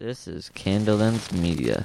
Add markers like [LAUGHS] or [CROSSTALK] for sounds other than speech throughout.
This is Candlelens Media.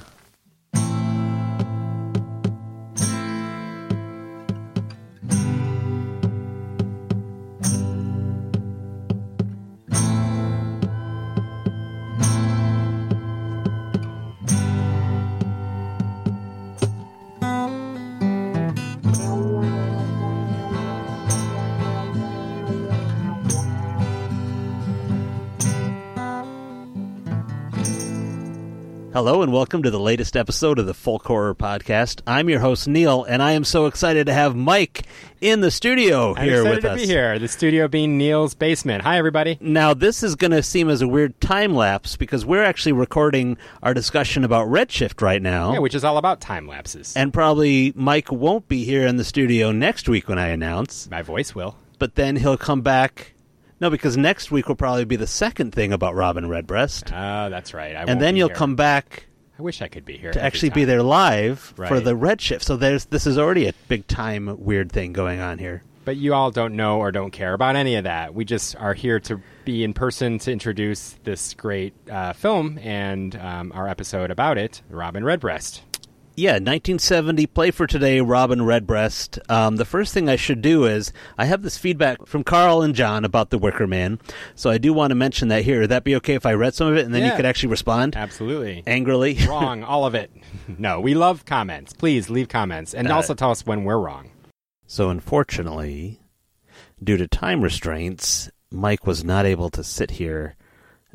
Hello and welcome to the latest episode of the Folk Horror Podcast. I'm your host Neil, and I am so excited to have Mike in the studio I'm here with to us. be here. The studio being Neil's basement. Hi, everybody. Now, this is going to seem as a weird time lapse because we're actually recording our discussion about Redshift right now, Yeah, which is all about time lapses. and probably Mike won't be here in the studio next week when I announce, My voice will. but then he'll come back. No, because next week will probably be the second thing about Robin Redbreast, Oh, that's right. I and then you'll here. come back I wish I could be here to actually be there live for the Redshift. So there's this is already a big time weird thing going on here. But you all don't know or don't care about any of that. We just are here to be in person to introduce this great uh, film and um, our episode about it, Robin Redbreast. Yeah, 1970 play for today, Robin Redbreast. Um, the first thing I should do is I have this feedback from Carl and John about the Wicker Man, so I do want to mention that here. Would that be okay if I read some of it and then you could actually respond Absolutely. angrily? [LAUGHS] wrong, all of it. No, we love comments. Please leave comments and Uh, also tell us when we're wrong. So, unfortunately, due to time restraints, Mike was not able to sit here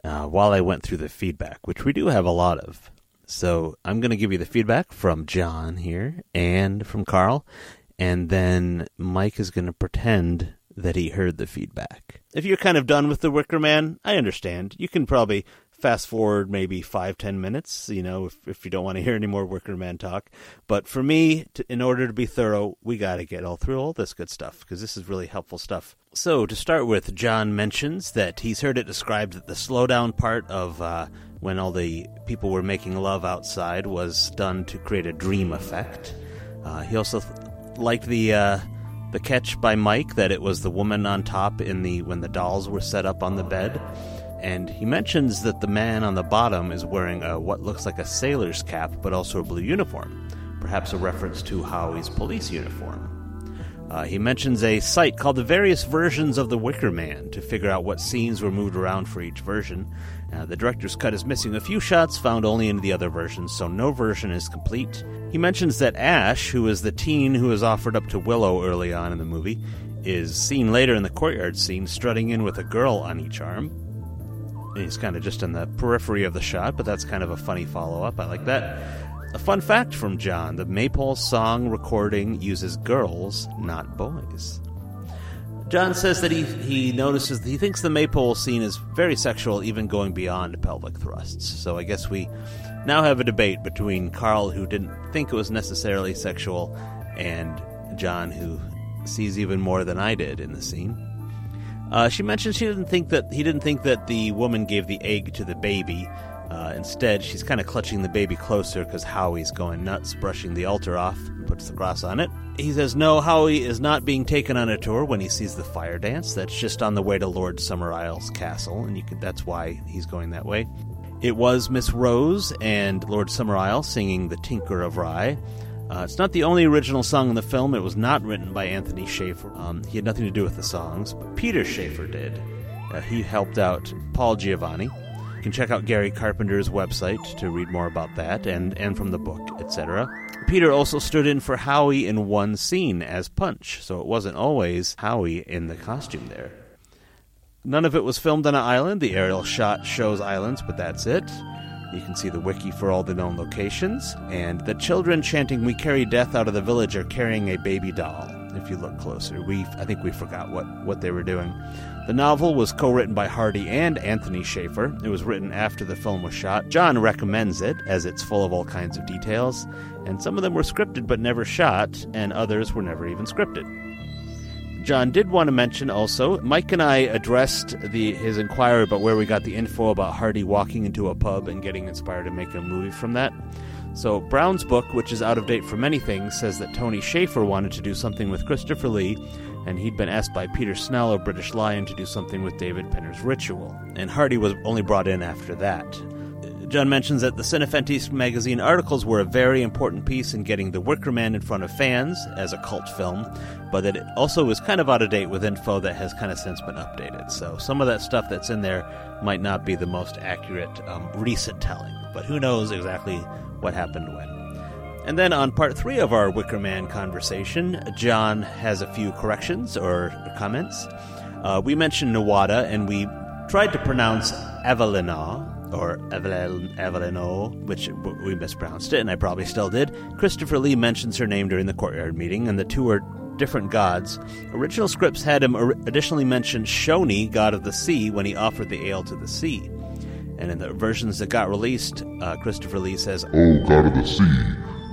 uh, while I went through the feedback, which we do have a lot of. So, I'm going to give you the feedback from John here and from Carl, and then Mike is going to pretend that he heard the feedback. If you're kind of done with The Wicker Man, I understand. You can probably fast forward maybe five, ten minutes, you know, if, if you don't want to hear any more Wicker Man talk. But for me, to, in order to be thorough, we got to get all through all this good stuff because this is really helpful stuff. So, to start with, John mentions that he's heard it described that the slowdown part of uh, when all the people were making love outside was done to create a dream effect. Uh, he also th- liked the. Uh, the catch by Mike that it was the woman on top in the when the dolls were set up on the bed. And he mentions that the man on the bottom is wearing a what looks like a sailor's cap, but also a blue uniform, perhaps a reference to Howie's police uniform. Uh, he mentions a site called the Various Versions of the Wicker Man to figure out what scenes were moved around for each version. Uh, the director's cut is missing a few shots found only in the other versions, so no version is complete. He mentions that Ash, who is the teen who is offered up to Willow early on in the movie, is seen later in the courtyard scene strutting in with a girl on each arm. He's kind of just in the periphery of the shot, but that's kind of a funny follow up. I like that. A fun fact from John the Maypole song recording uses girls, not boys. John says that he, he notices, he thinks the Maypole scene is very sexual, even going beyond pelvic thrusts. So I guess we now have a debate between Carl, who didn't think it was necessarily sexual, and John, who sees even more than I did in the scene. Uh, she mentioned she didn't think that he didn't think that the woman gave the egg to the baby. Uh, instead, she's kind of clutching the baby closer because Howie's going nuts, brushing the altar off, and puts the cross on it. He says no, Howie is not being taken on a tour when he sees the fire dance. That's just on the way to Lord Summerisle's castle, and you can, that's why he's going that way. It was Miss Rose and Lord Summerisle singing "The Tinker of Rye." Uh, it's not the only original song in the film. It was not written by Anthony Shaffer. Um, he had nothing to do with the songs, but Peter Shaffer did. Uh, he helped out Paul Giovanni. You can check out Gary Carpenter's website to read more about that and, and from the book, etc. Peter also stood in for Howie in one scene as Punch, so it wasn't always Howie in the costume there. None of it was filmed on an island. The aerial shot shows islands, but that's it. You can see the wiki for all the known locations, and the children chanting "We carry death out of the village" are carrying a baby doll. If you look closer, we I think we forgot what what they were doing. The novel was co-written by Hardy and Anthony Shaffer. It was written after the film was shot. John recommends it as it's full of all kinds of details, and some of them were scripted but never shot, and others were never even scripted. John did want to mention also, Mike and I addressed the his inquiry about where we got the info about Hardy walking into a pub and getting inspired to make a movie from that. So Brown's book, which is out of date for many things, says that Tony Shaffer wanted to do something with Christopher Lee, and he'd been asked by Peter Snell of British Lion to do something with David Pinner's Ritual, and Hardy was only brought in after that. John mentions that the Cinefantastique magazine articles were a very important piece in getting The Wicker Man in front of fans as a cult film, but that it also was kind of out of date with info that has kind of since been updated. So some of that stuff that's in there might not be the most accurate um, recent telling, but who knows exactly what happened when. And then on part three of our Wicker Man conversation, John has a few corrections or comments. Uh, we mentioned Nuada, and we tried to pronounce Evelina or Evelino, which we mispronounced it, and I probably still did. Christopher Lee mentions her name during the courtyard meeting, and the two are different gods. Original scripts had him additionally mention Shoni, god of the sea, when he offered the ale to the sea. And in the versions that got released, uh, Christopher Lee says, Oh, god of the sea,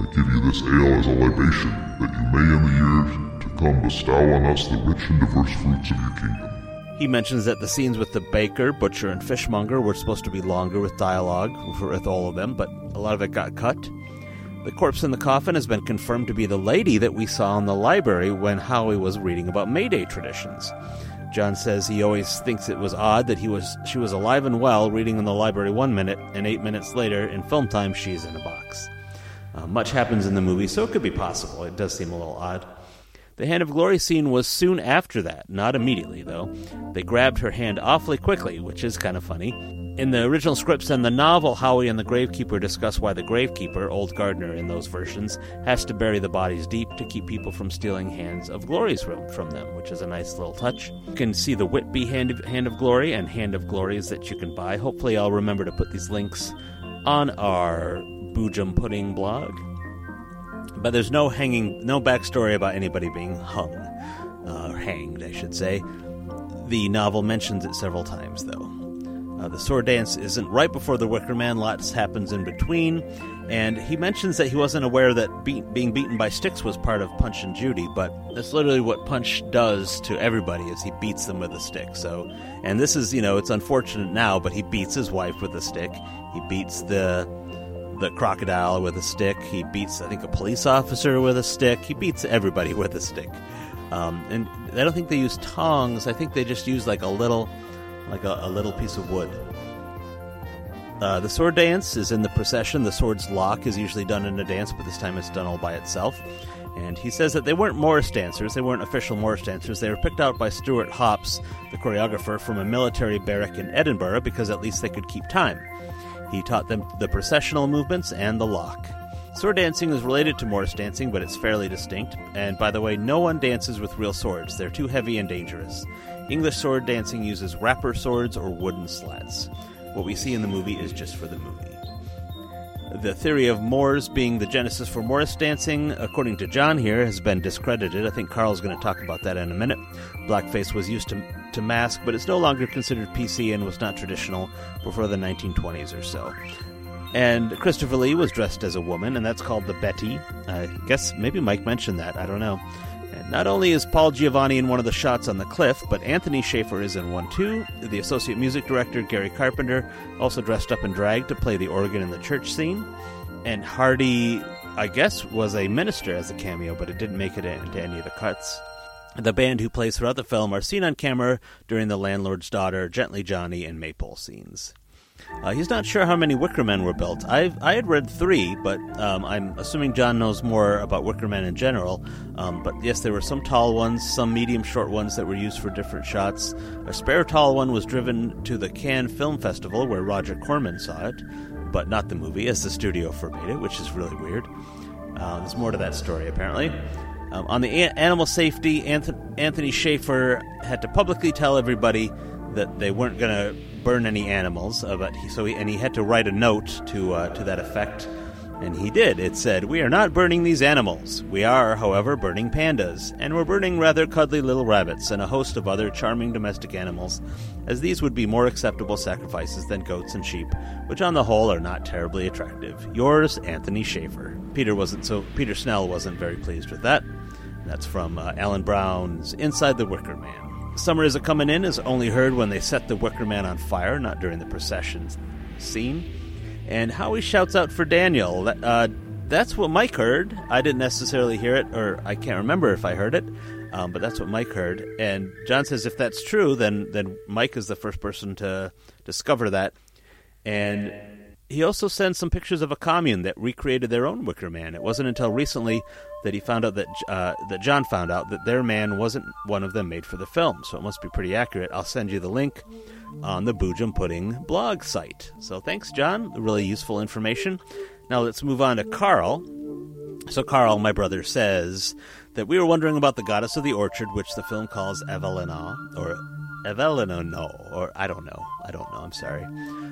I give you this ale as a libation, that you may in the years to come bestow on us the rich and diverse fruits of your kingdom. He mentions that the scenes with the baker, butcher, and fishmonger were supposed to be longer with dialogue with all of them, but a lot of it got cut. The corpse in the coffin has been confirmed to be the lady that we saw in the library when Howie was reading about Mayday traditions. John says he always thinks it was odd that he was she was alive and well reading in the library one minute, and eight minutes later, in film time, she's in a box. Uh, much happens in the movie, so it could be possible. It does seem a little odd. The Hand of Glory scene was soon after that, not immediately, though. They grabbed her hand awfully quickly, which is kind of funny. In the original scripts and the novel, Howie and the Gravekeeper discuss why the Gravekeeper, Old Gardner in those versions, has to bury the bodies deep to keep people from stealing Hands of Glory's room from them, which is a nice little touch. You can see the Whitby Hand of, Hand of Glory and Hand of Glories that you can buy. Hopefully, I'll remember to put these links on our Boojum Pudding blog. But there's no hanging, no backstory about anybody being hung, uh, or hanged, I should say. The novel mentions it several times, though. Uh, the sword dance isn't right before the Wicker Man. Lots happens in between, and he mentions that he wasn't aware that be- being beaten by sticks was part of Punch and Judy, but that's literally what Punch does to everybody is he beats them with a stick. So, and this is you know it's unfortunate now, but he beats his wife with a stick. He beats the the crocodile with a stick. He beats, I think, a police officer with a stick. He beats everybody [LAUGHS] with a stick. Um, and I don't think they use tongs. I think they just use like a little, like a, a little piece of wood. Uh, the sword dance is in the procession. The sword's lock is usually done in a dance, but this time it's done all by itself. And he says that they weren't Morris dancers, they weren't official Morris dancers. They were picked out by Stuart Hopps, the choreographer, from a military barrack in Edinburgh because at least they could keep time. He taught them the processional movements and the lock. Sword dancing is related to Morris dancing, but it's fairly distinct. And by the way, no one dances with real swords, they're too heavy and dangerous. English sword dancing uses wrapper swords or wooden slats. What we see in the movie is just for the movie. The theory of Moors being the genesis for Morris dancing, according to John here, has been discredited. I think Carl's going to talk about that in a minute. Blackface was used to, to mask, but it's no longer considered PC and was not traditional before the 1920s or so. And Christopher Lee was dressed as a woman, and that's called the Betty. I guess maybe Mike mentioned that. I don't know. And not only is Paul Giovanni in one of the shots on the cliff, but Anthony Shaffer is in one too. The associate music director, Gary Carpenter, also dressed up in drag to play the organ in the church scene. And Hardy, I guess, was a minister as a cameo, but it didn't make it into any of the cuts. The band who plays throughout the film are seen on camera during the landlord's daughter, Gently Johnny, and Maypole scenes. Uh, he's not sure how many Wickermen were built. I I had read three, but um, I'm assuming John knows more about Wickermen in general. Um, but yes, there were some tall ones, some medium short ones that were used for different shots. A spare tall one was driven to the Cannes Film Festival where Roger Corman saw it, but not the movie, as the studio forbade it, which is really weird. Uh, there's more to that story, apparently. Um, on the a- animal safety, Anthony, Shaffer had to publicly tell everybody that they weren't going to burn any animals. Uh, but he, so he, and he had to write a note to uh, to that effect, and he did. It said, "We are not burning these animals. We are, however, burning pandas, and we're burning rather cuddly little rabbits and a host of other charming domestic animals, as these would be more acceptable sacrifices than goats and sheep, which on the whole are not terribly attractive." Yours, Anthony Shaffer. Peter wasn't so. Peter Snell wasn't very pleased with that. That's from uh, Alan Brown's Inside the Wicker Man. Summer Is a Coming In is only heard when they set the Wicker Man on fire, not during the procession scene. And Howie shouts out for Daniel. Uh, that's what Mike heard. I didn't necessarily hear it, or I can't remember if I heard it, um, but that's what Mike heard. And John says if that's true, then then Mike is the first person to discover that. And he also sends some pictures of a commune that recreated their own Wicker Man. It wasn't until recently that he found out that uh, that John found out that their man wasn't one of them made for the film, so it must be pretty accurate. I'll send you the link on the Boojum Pudding blog site. So thanks, John. Really useful information. Now let's move on to Carl. So Carl, my brother, says that we were wondering about the goddess of the orchard, which the film calls Evelina, or Evelina, no, or I don't know. I don't know. I'm sorry.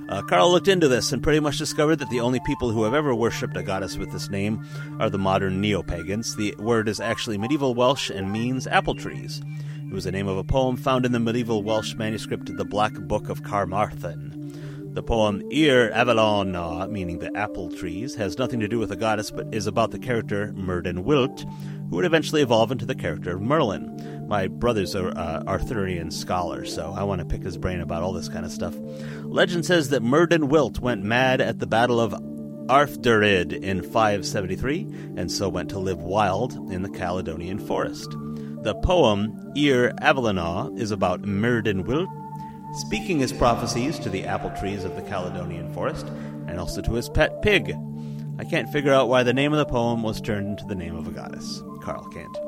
Uh, Carl looked into this and pretty much discovered that the only people who have ever worshipped a goddess with this name are the modern neo pagans. The word is actually medieval Welsh and means apple trees. It was the name of a poem found in the medieval Welsh manuscript the Black Book of Carmarthen. The poem Ir Avalon, meaning the apple trees, has nothing to do with the goddess but is about the character Myrddin Wyllt, who would eventually evolve into the character of Merlin. My brother's a uh, Arthurian scholar, so I want to pick his brain about all this kind of stuff. Legend says that Myrddin Wyllt went mad at the Battle of Arfderydd in 573, and so went to live wild in the Caledonian forest. The poem Ir Avalana is about Myrddin Wyllt speaking his prophecies to the apple trees of the Caledonian forest, and also to his pet pig. I can't figure out why the name of the poem was turned into the name of a goddess. Carl can't.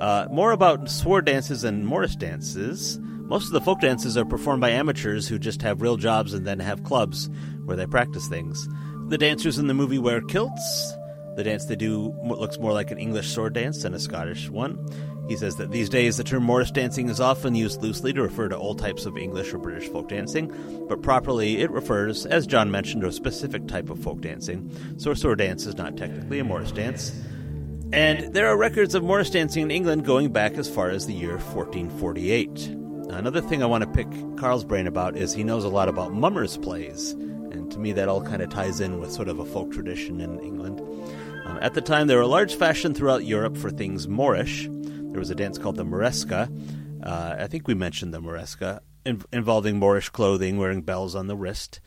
Uh, more about sword dances and Morris dances. Most of the folk dances are performed by amateurs who just have real jobs and then have clubs where they practice things. The dancers in the movie wear kilts. The dance they do looks more like an English sword dance than a Scottish one. He says that these days the term Morris dancing is often used loosely to refer to all types of English or British folk dancing, but properly it refers, as John mentioned, to a specific type of folk dancing. So a sword dance is not technically a Morris dance. And there are records of Morris dancing in England going back as far as the year 1448. Another thing I want to pick Carl's brain about is he knows a lot about mummers' plays, and to me that all kind of ties in with sort of a folk tradition in England. Um, at the time, there were large fashion throughout Europe for things Moorish. There was a dance called the Moresca. Uh, I think we mentioned the Moresca, in- involving Moorish clothing, wearing bells on the wrist.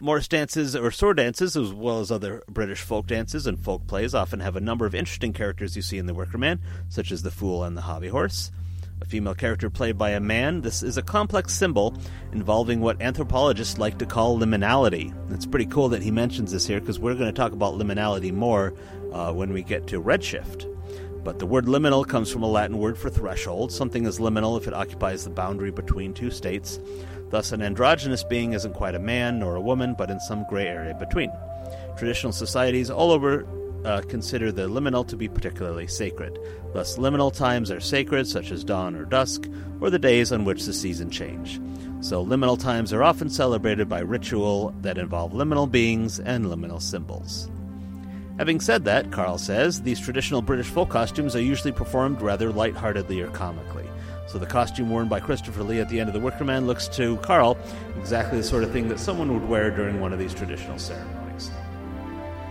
Morris dances or sword dances, as well as other British folk dances and folk plays, often have a number of interesting characters you see in The Wicker Man, such as the Fool and the Hobby Horse. A female character played by a man, this is a complex symbol involving what anthropologists like to call liminality. It's pretty cool that he mentions this here because we're going to talk about liminality more uh, when we get to Redshift. But the word liminal comes from a Latin word for threshold. Something is liminal if it occupies the boundary between two states. Thus, an androgynous being isn't quite a man nor a woman, but in some gray area between. Traditional societies all over uh, consider the liminal to be particularly sacred. Thus, liminal times are sacred, such as dawn or dusk, or the days on which the season change. So, liminal times are often celebrated by ritual that involve liminal beings and liminal symbols. Having said that, Carl says, these traditional British folk costumes are usually performed rather lightheartedly or comically. So the costume worn by Christopher Lee at the end of The Wicker Man looks to Carl exactly the sort of thing that someone would wear during one of these traditional ceremonies.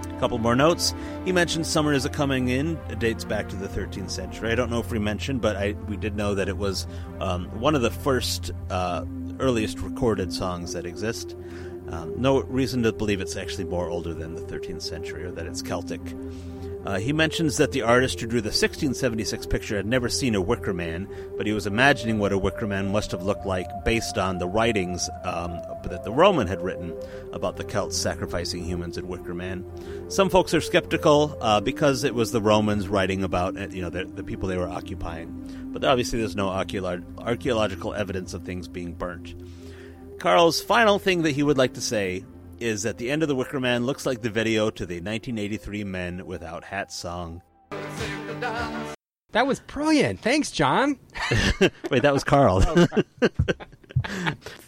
A couple more notes. He mentioned Summer is a Coming In. It dates back to the 13th century. I don't know if we mentioned, but I, we did know that it was um, one of the first, uh, earliest recorded songs that exist. Um, no reason to believe it's actually more older than the 13th century or that it's Celtic. Uh, he mentions that the artist who drew the 1676 picture had never seen a Wicker Man, but he was imagining what a Wicker Man must have looked like based on the writings um, that the Roman had written about the Celts sacrificing humans in Wicker Man. Some folks are skeptical uh, because it was the Romans writing about uh, you know the, the people they were occupying, but obviously there's no archaeological evidence of things being burnt. Carl's final thing that he would like to say is that the end of The Wicker Man looks like the video to the 1983 Men Without Hats song. That was brilliant. Thanks, John. [LAUGHS] Wait, that was Carl. [LAUGHS]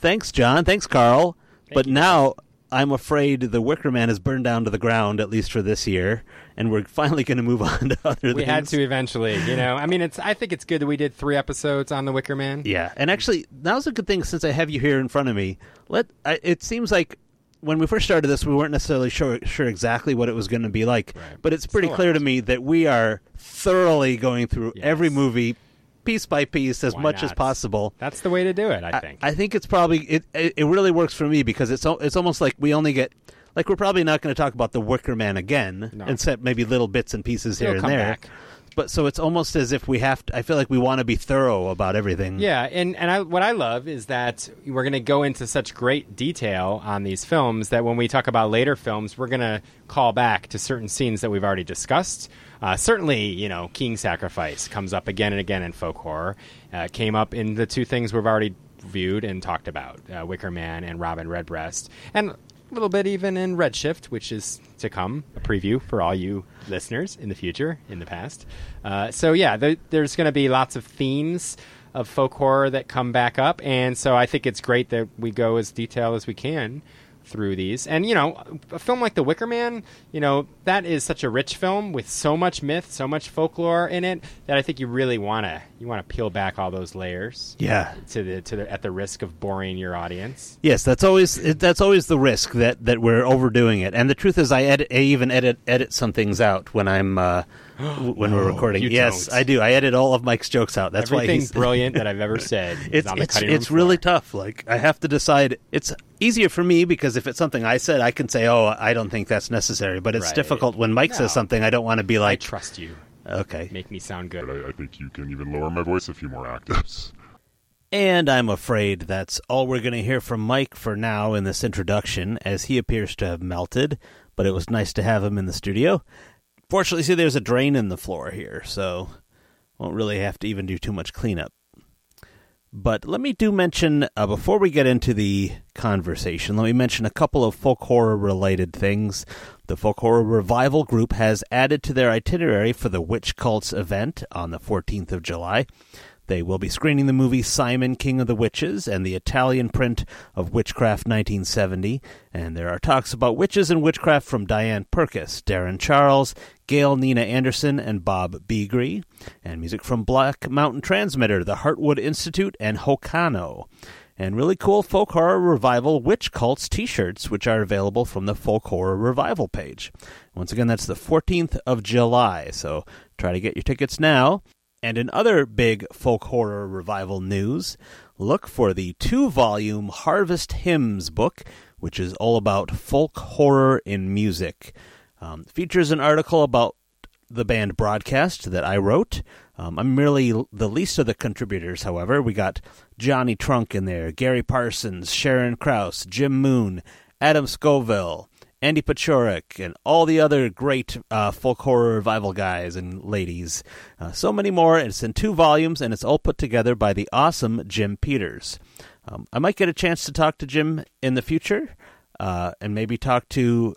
Thanks, John. Thanks, Carl. but you, now I'm afraid The Wicker Man is burned down to the ground, at least for this year, and we're finally going to move on to other We things. had to eventually, you know. I mean, it's. I think it's good that we did three episodes on the Wicker Man. Yeah, and actually, that was a good thing since I have you here in front of me. Let I, it seems like when we first started this, we weren't necessarily sure sure exactly what it was going to be like, Right. but it's pretty Still clear to me that we are thoroughly going through Yes. every movie piece by piece as Why much as possible. That's the way to do it. I think. I think it's probably it. It it really works for me because it's it's almost like we only get like we're probably not going to talk about the Wicker Man again, No. except maybe little bits and pieces here It'll and come there. back. But so it's almost as if we have to. I feel like we want to be thorough about everything. Yeah, and and I, what I love is that we're going to go into such great detail on these films that when we talk about later films, we're going to call back to certain scenes that we've already discussed. Uh, certainly, you know, King Sacrifice comes up again and again in folk horror. Uh, came up in the two things we've already viewed and talked about, uh, Wicker Man and Robin Redbreast, and a little bit even in Redshift, which is to come, a preview for all you listeners in the future, in the past. Uh, so yeah, there, there's going to be lots of themes of folk horror that come back up, and so I think it's great that we go as detailed as we can through these. And you know, a film like The Wicker Man, you know, that is such a rich film with so much myth, so much folklore in it that I think you really want to you want to peel back all those layers. Yeah. To the to the at the risk of boring your audience. Yes, that's always that's always the risk that, that we're overdoing it. And the truth is, I edit, I even edit edit some things out when I'm uh, [GASPS] when we're recording. you yes, don't. I do. I edit all of Mike's jokes out. That's why Everything he's [LAUGHS] brilliant that I've ever said is it's on the it's, cutting room it's really floor. tough. Like I have to decide. It's easier for me because if it's something I said, I can say, "Oh, I don't think that's necessary." But it's Right. difficult when Mike No. says something. I don't want to be like, I trust you. "Okay." Make me sound good. But I, I think you can even lower my voice a few more octaves. And I'm afraid that's all we're going to hear from Mike for now in this introduction, as he appears to have melted. But it was nice to have him in the studio. Fortunately, see, there's a drain in the floor here, so won't really have to even do too much cleanup. But let me do mention, uh, before we get into the conversation, let me mention a couple of folk horror related things. The Folk Horror Revival Group has added to their itinerary for the Witch Cults event on the 14th of July. They will be screening the movie Simon, King of the Witches and the Italian print of Witchcraft 1970. And there are talks about witches and witchcraft from Diane Purkiss, Darren Charles, Gail Nina Anderson, and Bob Beagry. And music from Black Mountain Transmitter, the Heartwood Institute, and Hokano. And really cool Folk Horror Revival Witch Cults t shirts, which are available from the Folk Horror Revival page. Once again, that's the 14th of July, so try to get your tickets now. And in other big folk horror revival news, look for the two volume Harvest Hymns book, which is all about folk horror in music. Um, features an article about the band Broadcast that I wrote. Um, I'm merely the least of the contributors, however. We got Johnny Trunk in there, Gary Parsons, Sharon Krause, Jim Moon, Adam Scovell, Andy Paciorek, and all the other great uh, folk horror revival guys and ladies. Uh, so many more. It's in two volumes, and it's all put together by the awesome Jim Peters. Um, I might get a chance to talk to Jim in the future, uh, and maybe talk to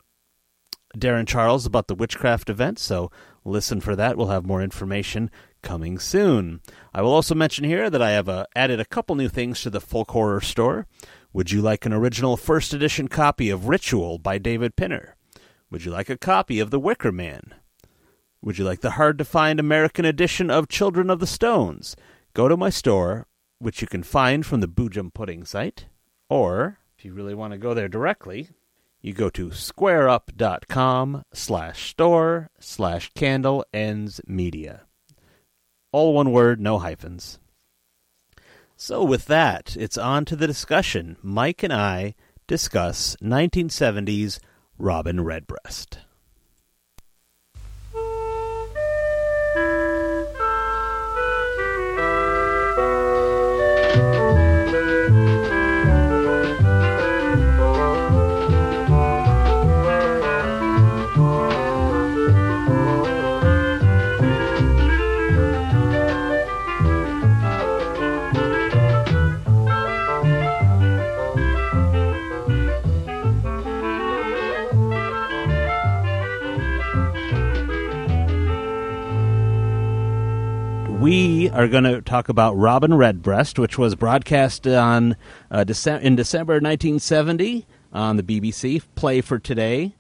Darren Charles about the witchcraft event, so listen for that. We'll have more information coming soon. I will also mention here that I have uh, added a couple new things to the folk horror store. Would you like an original first edition copy of Ritual by David Pinner? Would you like a copy of The Wicker Man? Would you like the hard to find American edition of Children of the Stones? Go to my store, which you can find from the Boojum Pudding site, or if you really want to go there directly, you go to squareup.com slash store slash candle ends media. All one word, no hyphens. So with that, it's on to the discussion. Mike and I discuss 1970s Robin Redbreast. We are going to talk about Robin Redbreast, which was broadcast on uh, Dece- in December 1970 on the BBC. Play for Today,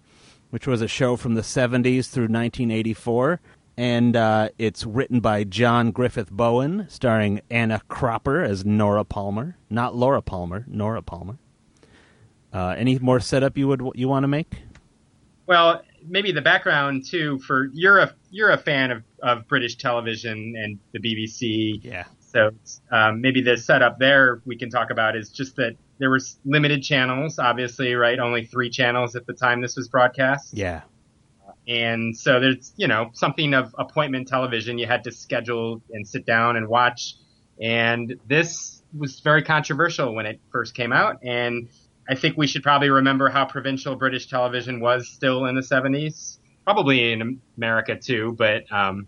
which was a show from the 70s through 1984. And uh, it's written by John Griffith Bowen, starring Anna Cropper as Nora Palmer. Not Laura Palmer, Nora Palmer. Uh, any more setup you would you want to make? Well, maybe the background too for you're a you're a fan of, of British television and the BBC. Yeah. So um, maybe the setup there we can talk about is just that there was limited channels, obviously, right? Only three channels at the time this was broadcast. Yeah. And so there's, you know, something of appointment television. You had to schedule and sit down and watch. And this was very controversial when it first came out. And I think we should probably remember how provincial British television was still in the 70s, probably in America too, but um,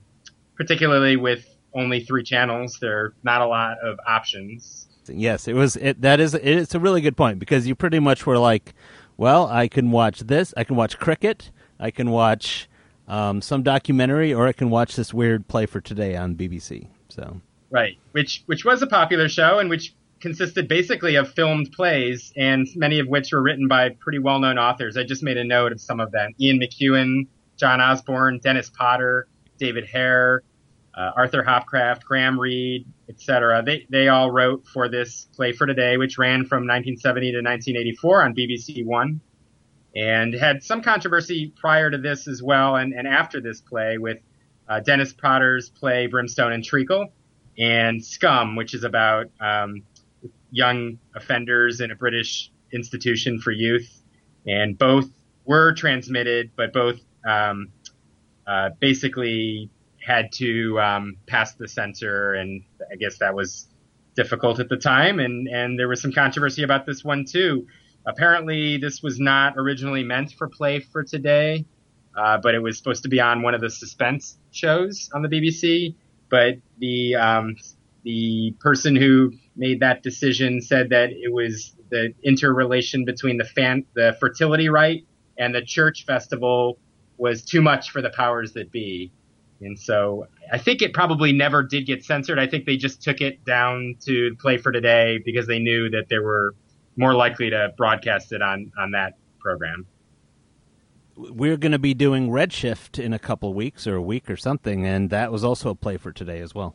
particularly with only three channels, there are not a lot of options. Yes, it was. It, that is. It's a really good point because you pretty much were like, well, I can watch this. I can watch cricket. I can watch um, some documentary, or I can watch this weird play for today on BBC. So right, which which was a popular show and which consisted basically of filmed plays, and many of which were written by pretty well known authors. I just made a note of some of them: Ian McEwan, John Osborne, Dennis Potter, David Hare, uh, Arthur Hopcraft, Graham Reid, etc. They they all wrote for this play for today, which ran from 1970 to 1984 on BBC One, and had some controversy prior to this as well, and, and after this play with uh, Dennis Potter's play Brimstone and Treacle, and Scum, which is about um, young offenders in a British institution for youth, and both were transmitted, but both um, uh, basically had to um, pass the censor, and I guess that was difficult at the time. And and there was some controversy about this one too. Apparently, this was not originally meant for play for today, uh, but it was supposed to be on one of the suspense shows on the BBC. But the um, the person who made that decision said that it was the interrelation between the fan the fertility rite and the church festival was too much for the powers that be and so I think it probably never did get censored. I think they just took it down to play for today because they knew that they were more likely to broadcast it on, on that program. We're going to be doing Redshift in a couple weeks or a week or something, and that was also a play for today as well.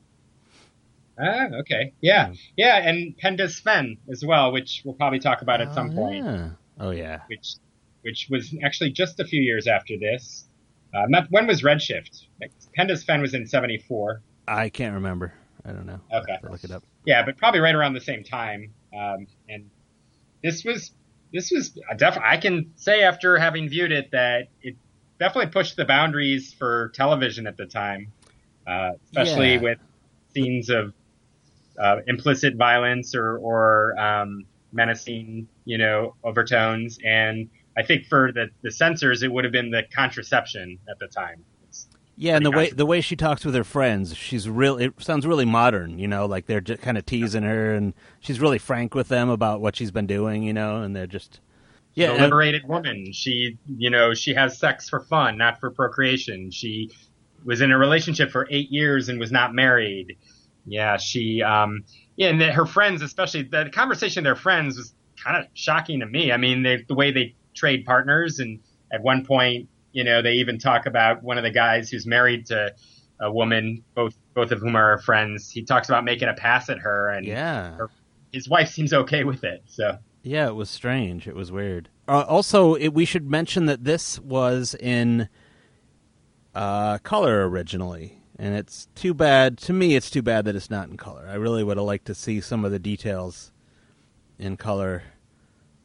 Ah, okay. Yeah. Yeah, and Penda's Fen as well, which we'll probably talk about at some oh, point. Yeah. Oh, yeah. Which which was actually just a few years after this. Uh, not, when was Redshift? Like, Penda's Fen was in 74. I can't remember. I don't know. Okay. look it up. Yeah, but probably right around the same time. Um, and this was, this was definitely, I can say after having viewed it that it definitely pushed the boundaries for television at the time, uh, especially Yeah. with scenes of uh, implicit violence or, or um, menacing, you know, overtones. And I think for the, the censors, it would have been the contraception at the time. It's, Yeah, and the way the way she talks with her friends, she's real. It sounds really modern, you know, like they're just kind of teasing her, and she's really frank with them about what she's been doing, you know, and they're just yeah, a and- liberated woman. She, you know, she has sex for fun, not for procreation. She was in a relationship for eight years and was not married. Yeah, she, um, yeah, and her friends, especially the conversation their friends was kind of shocking to me. I mean, they, the way they trade partners, and at one point, you know, they even talk about one of the guys who's married to a woman, both both of whom are friends. He talks about making a pass at her, and yeah, her, his wife seems okay with it. So. yeah, it was strange. It was weird. Uh, also, it, we should mention that this was in uh, color originally, and it's too bad. To me, it's too bad that it's not in color. I really would have liked to see some of the details in color,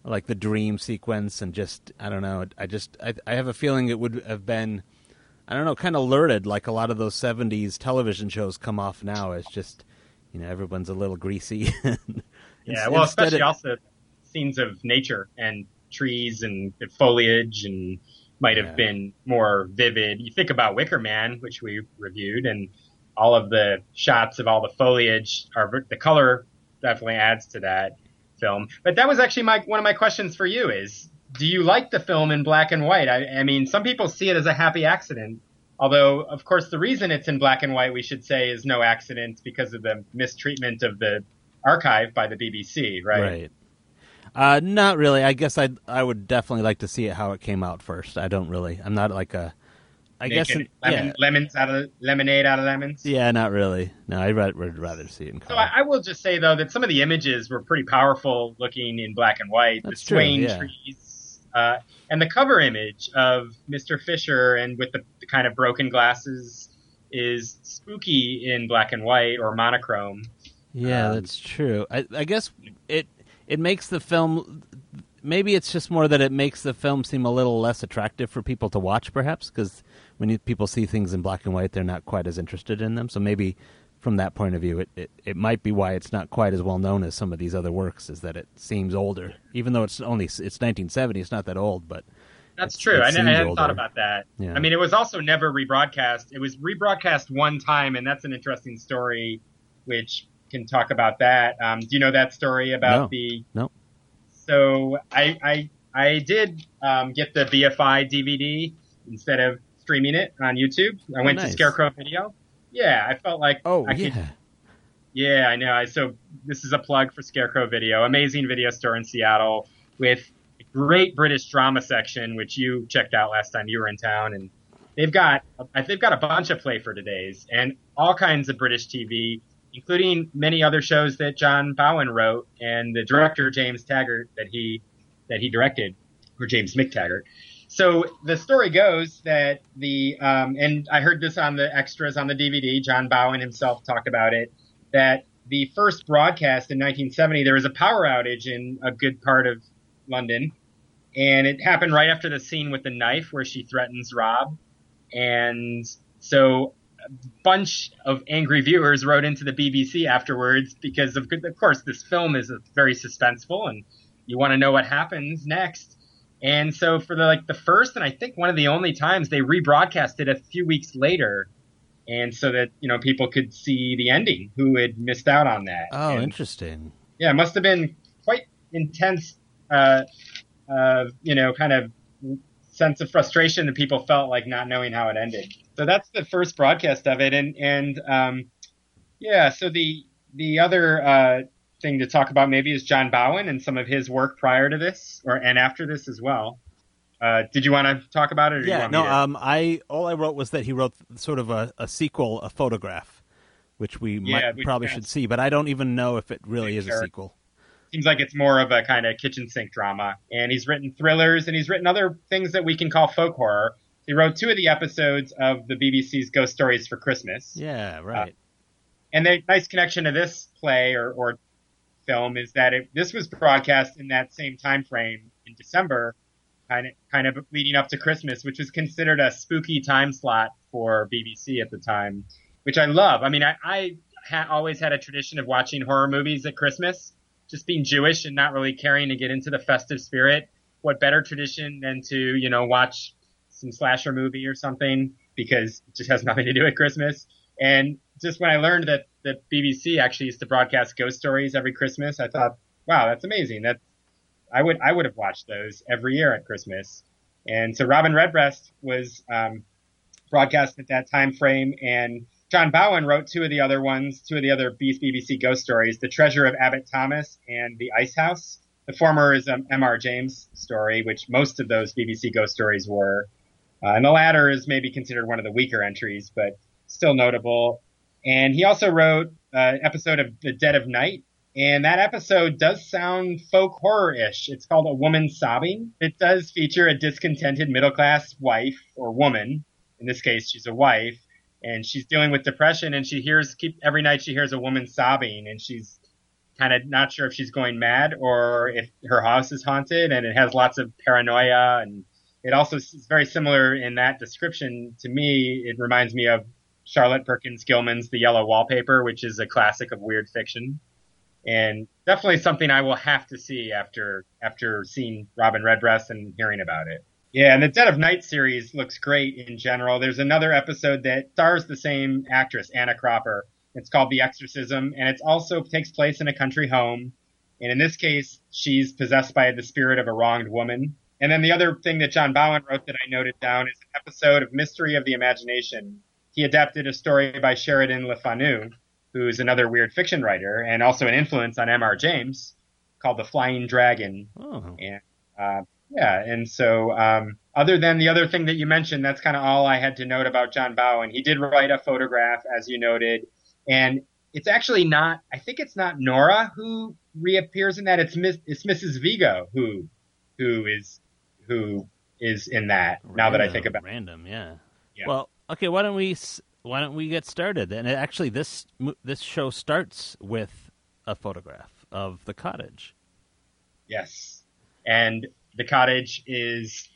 like the dream sequence, and just I don't know. I just I, I have a feeling it would have been. I don't know, kind of lurid, like a lot of those '70s television shows come off now. It's just, you know, everyone's a little greasy. [LAUGHS] Yeah, well, especially of- also scenes of nature and trees and foliage and might have Yeah. been more vivid. You think about Wicker Man, which we reviewed, and all of the shots of all the foliage are the color definitely adds to that film. But that was actually my one of my questions for you is do you like the film in black and white? I, I mean, some people see it as a happy accident. Although, of course, the reason it's in black and white, we should say, is no accident because of the mistreatment of the archive by the BBC, right? Right. Uh, not really. I guess I I would definitely like to see it how it came out first. I don't really. I'm not like a. I guess. Making lemon, yeah. lemons out of lemonade out of lemons. Yeah, not really. No, I'd ra- rather see it in So color. I, I will just say though that some of the images were pretty powerful looking in black and white. That's the true, swaying yeah. trees, uh, and the cover image of Mr. Fisher and with the, the kind of broken glasses is spooky in black and white or monochrome. yeah, um, that's true. I, I guess it it makes the film maybe it's just more that it makes the film seem a little less attractive for people to watch, perhaps, because when you, people see things in black and white, they're not quite as interested in them. So maybe from that point of view, it, it, it might be why it's not quite as well known as some of these other works, is that it seems older, even though it's only it's 1970. It's not that old, but That's true. I, I hadn't older. thought about that. Yeah. I mean, it was also never rebroadcast. It was rebroadcast one time, and that's an interesting story, which can talk about that. Um, do you know that story about No. the? No. So I I I did um, get the BFI DVD instead of streaming it on YouTube. I went to. Scarecrow Video. Yeah, I felt like oh I yeah, could yeah, I know. I, so this is a plug for Scarecrow Video, amazing video store in Seattle with a great British drama section, which you checked out last time you were in town, and they've got they've got a bunch of play for today's and all kinds of British TV, including many other shows that John Bowen wrote and the director James Taggart that he that he directed, or James MacTaggart. So the story goes that the um, and I heard this on the extras on the DVD. John Bowen himself talked about it that the first broadcast in 1970 there was a power outage in a good part of London, and it happened right after the scene with the knife where she threatens Rob, and so bunch of angry viewers wrote into the BBC afterwards because of of course this film is very suspenseful and you want to know what happens next. And so for the like the first and I think one of the only times they rebroadcast it a few weeks later, and so that you know people could see the ending who had missed out on that. oh And, interesting. yeah, it must have been quite intense. Uh, uh, you know, kind of sense of frustration that people felt like not knowing how it ended. So that's the first broadcast of it, and and um, yeah. So the the other uh, thing to talk about maybe is John Bowen and some of his work prior to this, or and after this as well. Uh, did you want to talk about it? Or do you Yeah, no. Um, I all I wrote was that he wrote sort of a, a sequel, a photograph, which we Yeah, might, we- probably should see, but I don't even know if it really is a sequel. seems like it's more of a kind of kitchen sink drama. And he's written thrillers and he's written other things that we can call folk horror. He wrote two of the episodes of the BBC's Ghost Stories for Christmas. Yeah, right. Uh, and the nice connection to this play or, or film is that it, this was broadcast in that same time frame in December, kind of kind of leading up to Christmas, which was considered a spooky time slot for BBC at the time, which I love. I mean, I, I ha- always had a tradition of watching horror movies at Christmas, just being Jewish and not really caring to get into the festive spirit. What better tradition than to you know watch some slasher movie or something because it just has nothing to do with Christmas. And just when I learned that the BBC actually used to broadcast ghost stories every Christmas, I thought, wow, that's amazing. That I would I would have watched those every year at Christmas. And so Robin Redbreast was um, broadcast at that time frame, and John Bowen wrote two of the other ones, two of the other BBC ghost stories, "The Treasure of Abbot Thomas" and "The Ice House." The former is an M.R. James story, which most of those BBC ghost stories were, uh, and the latter is maybe considered one of the weaker entries, but still notable. And he also wrote an episode of The Dead of Night, and that episode does sound folk horror-ish. It's called A Woman Sobbing. It does feature a discontented middle-class wife or woman. In this case, she's a wife, and she's dealing with depression, and she hears keep every night she hears a woman sobbing, and she's kind of not sure if she's going mad or if her house is haunted, and it has lots of paranoia, and it also is very similar in that description to me. It reminds me of Charlotte Perkins Gilman's The Yellow Wallpaper, which is a classic of weird fiction and definitely something I will have to see after after seeing Robin Redbreast and hearing about it. Yeah, and the Dead of Night series looks great in general. There's another episode that stars the same actress, Anna Cropper. It's called The Exorcism, and it also takes place in a country home. And in this case, she's possessed by the spirit of a wronged woman. And then the other thing that John Bowen wrote that I noted down is an episode of Mystery of the Imagination. He adapted a story by Sheridan Le Fanu, who's another weird fiction writer and also an influence on M.R. James, called The Flying Dragon. Oh, And uh, yeah, and so um, other than the other thing that you mentioned, that's kind of all I had to note about John Bowen. He did write a photograph, as you noted, and it's actually not. I think it's not Nora who reappears in that. It's Miss. It's Mrs. Vigo who who is who is in that. now that I think about. it. random, yeah. Yeah. Well, okay. Why don't we why don't we get started? And actually, this this show starts with a photograph of the cottage. Yes. And the cottage is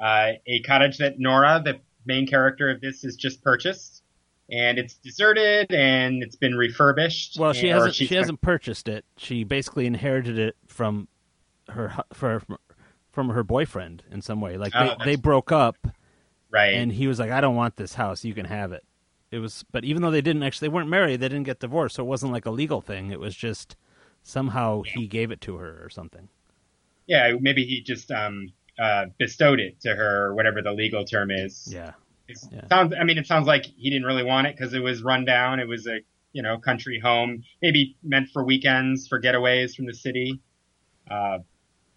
uh, a cottage that Nora, the main character of this, has just purchased, and it's deserted and it's been refurbished. Well, she and- hasn't. She hasn't purchased it. She basically inherited it from her for, from her boyfriend in some way. Like Oh, they, that's- they broke up, right. and he was like, "I don't want this house. You can have it." It was, but even though they didn't actually, they weren't married. They didn't get divorced, so it wasn't like a legal thing. It was just somehow he gave it to her or something. yeah, maybe he just um, uh, bestowed it to her, or whatever the legal term is. Yeah, It's- Yeah. Sounds. I mean, it sounds like he didn't really want it because it was run down. It was a you know country home, maybe meant for weekends for getaways from the city. Uh,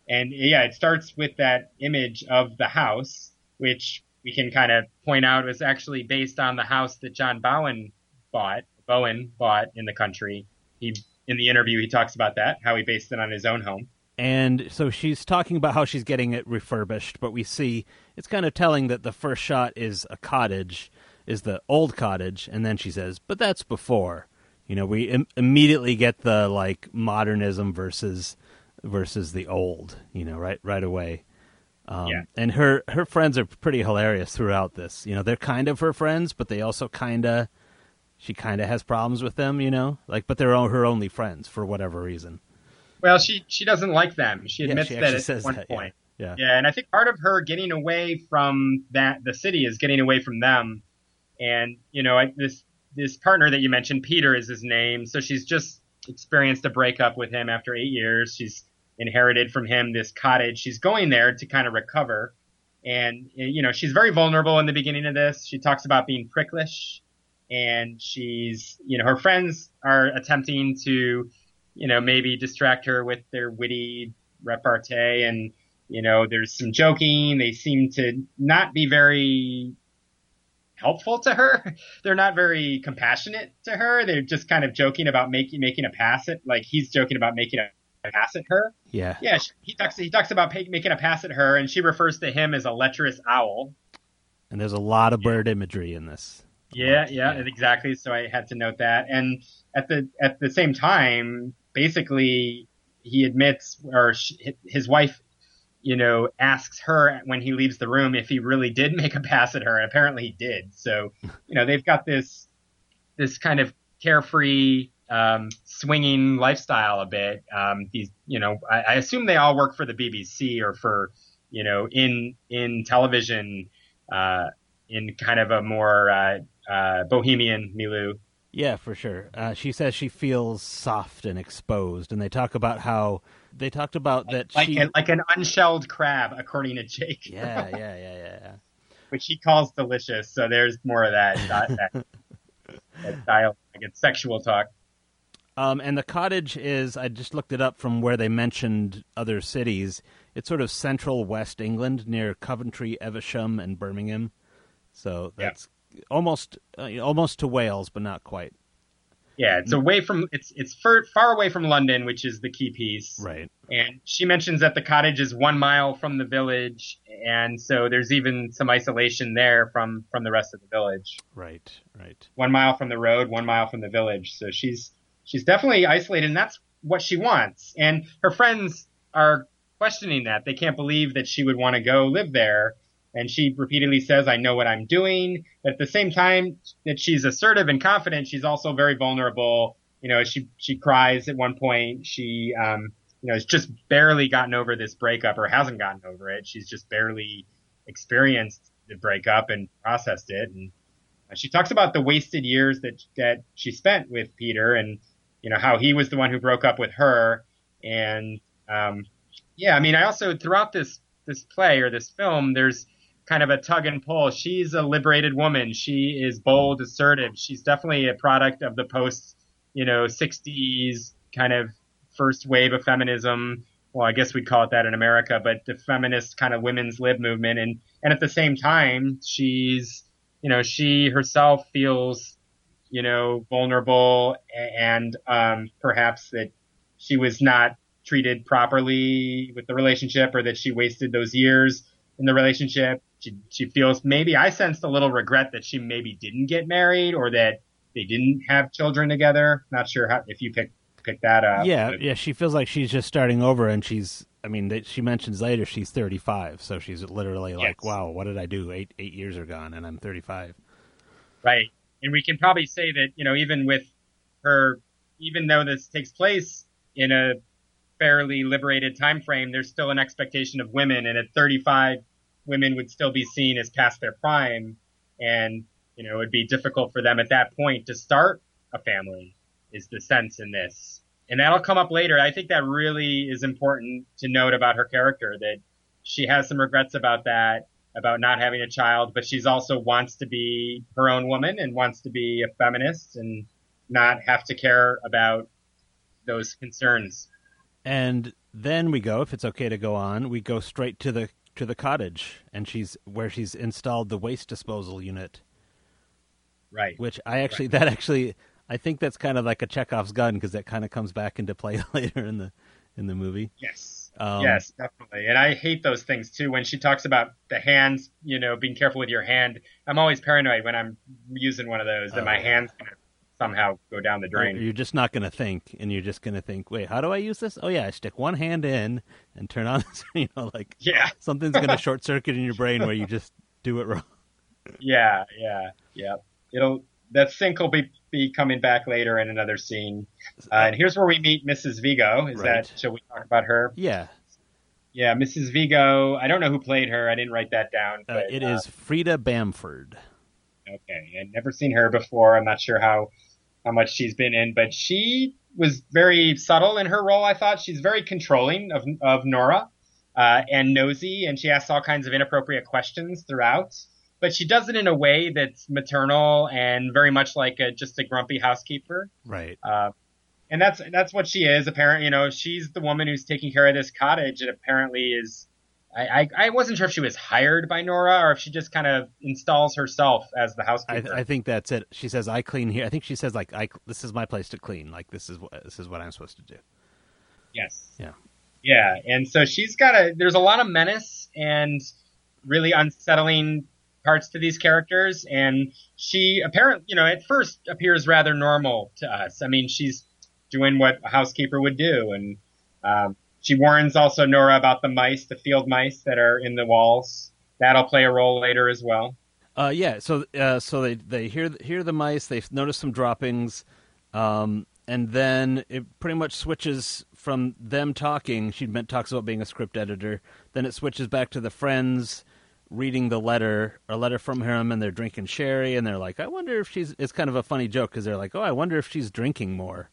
and yeah, it starts with that image of the house, which we can kind of point out was actually based on the house that John Bowen bought. Bowen bought in the country. He in the interview he talks about that how he based it on his own home. and so she's talking about how she's getting it refurbished, but we see it's kind of telling that the first shot is a cottage, is the old cottage, and then she says, "But that's before." You know, we Im- immediately get the like modernism versus versus the old. You know, right right away. Um, Yeah. And her her friends are pretty hilarious throughout this. You know, they're kind of her friends, but they also kind of she kind of has problems with them. You know, like but they're all her only friends for whatever reason. Well, she she doesn't like them. She Yeah, admits she that at one that, yeah. point. Yeah. Yeah, and I think part of her getting away from that, the city is getting away from them. And, you know, I, this, this partner that you mentioned, Peter is his name. So she's just experienced a breakup with him after eight years. She's inherited from him this cottage. She's going there to kind of recover. And, you know, she's very vulnerable in the beginning of this. She talks about being pricklish and she's, you know, her friends are attempting to, you know, maybe distract her with their witty repartee and, you know, there's some joking. They seem to not be very helpful to her. [LAUGHS] They're not very compassionate to her. They're just kind of joking about making, making a pass at, like he's joking about making a pass at her. Yeah. Yeah, she- he talks, he talks about pa- making a pass at her and she refers to him as a lecherous owl. And there's a lot of bird imagery in this. Yeah, yeah, exactly. So I had to note that. And at the at the same time, basically, he admits, or sh- his wife, you know, asks her when he leaves the room if he really did make a pass at her, and apparently he did. So, you know, they've got this this kind of carefree, um, swinging lifestyle a bit. Um, these, you know, I, I assume they all work for the BBC or for, you know, in in television. Uh, in kind of a more uh, uh, bohemian milieu. Yeah, for sure. Uh, she says she feels soft and exposed, and they talk about how they talked about that Like, she. an, like an unshelled crab, according to Jake. yeah, yeah, yeah, yeah. [LAUGHS] Which he calls delicious. So there's more of that, that, that, [LAUGHS] that dialogue. It's sexual talk. Um, and the cottage is, I just looked it up from where they mentioned other cities. It's sort of central West England near Coventry, Evesham, and Birmingham. So Yeah. that's almost uh, almost to Wales, but not quite. Yeah, it's away from it's it's far, far away from London, which is the key piece. Right. And she mentions that the cottage is one mile from the village, and so there's even some isolation there from from the rest of the village. Right. Right. one mile from the road, one mile from the village. So she's she's definitely isolated, and that's what she wants. And her friends are questioning that. They can't believe that she would want to go live there. And she repeatedly says, "I know what I'm doing." But at the same time that she's assertive and confident, she's also very vulnerable. You know, she she cries at one point. She um, you know has just barely gotten over this breakup, or hasn't gotten over it. She's just barely experienced the breakup and processed it, and she talks about the wasted years that that she spent with Peter, and you know how he was the one who broke up with her, and um, yeah, I mean, I also throughout this this play or this film, there's kind of a tug and pull. She's a liberated woman. She is bold, assertive. She's definitely a product of the post, you know, 60s kind of first wave of feminism. Well, I guess we'd call it that in America, but the feminist kind of women's lib movement. And, and at the same time, she's, you know, she herself feels, you know, vulnerable and, um, perhaps that she was not treated properly with the relationship or that she wasted those years in the relationship. She, she feels maybe I sensed a little regret that she maybe didn't get married or that they didn't have children together. Not sure how, if you pick pick that up. yeah, yeah. She feels like she's just starting over, and she's I mean, she mentions later she's 35, so she's literally like, Yes. "Wow, what did I do? Eight eight years are gone, and I'm 35." Right. And we can probably say that, you know, even with her, even though this takes place in a fairly liberated time frame, there's still an expectation of women. And at 35, women would still be seen as past their prime. And, you know, it would be difficult for them at that point to start a family, is the sense in this. And that'll come up later. I think that really is important to note about her character that she has some regrets about that about not having a child, but she's also wants to be her own woman and wants to be a feminist and not have to care about those concerns. And then we go, if it's okay to go on, we go straight to the to the cottage, and she's where she's installed the waste disposal unit, Right. which I actually that actually I think that's kind of like a Chekhov's gun because that kind of comes back into play [LAUGHS] later in the in the movie. Yes. Um, yes, definitely. And I hate those things too. When she talks about the hands, you know, being careful with your hand, I'm always paranoid when I'm using one of those that Oh. my hand's going to somehow go down the drain. You're just not going to think, and you're just going to think, wait, how do I use this? Oh yeah, I stick one hand in and turn on. [LAUGHS] You know, like Yeah. [LAUGHS] something's going to short circuit in your brain where you just do it wrong. Yeah, yeah, yeah. It'll that sink will be be coming back later in another scene. Uh, and here's where we meet Mrs. Vigo. Is Right. that shall we talk about her? Yeah, Yeah, Mrs. Vigo. I don't know who played her. I didn't write that down. uh, But, it uh, is Freda Bamford. okay. I'd never seen her before. I'm not sure how how much she's been in, but she was very subtle in her role. I thought she's very controlling of of Nora uh, and nosy, and she asks all kinds of inappropriate questions throughout. But she does it in a way that's maternal and very much like a, just a grumpy housekeeper. Right. Uh, and that's that's what she is. Apparently, you know, she's the woman who's taking care of this cottage, and apparently is. I, I, I wasn't sure if she was hired by Nora or if she just kind of installs herself as the I, housekeeper. I think that's it. She says, "I clean here." I think she says, "Like, I this is my place to clean. Like, this is what this is what I'm supposed to do." yes. Yeah. Yeah, and so she's got a. There's a lot of menace and really unsettling parts to these characters, and she apparently, you know, at first appears rather normal to us. I mean, she's doing what a housekeeper would do, and um, she warns also Nora about the mice, the field mice that are in the walls. That'll play a role later as well. Uh, yeah. So, uh, so they they hear hear the mice. They notice some droppings, um, and then it pretty much switches from them talking. She talks about being a script editor. Then it switches back to the friends reading the letter, a letter from him, and they're drinking sherry, and they're like, "I wonder if she's." It's kind of a funny joke because they're like, "Oh, I wonder if she's drinking more,"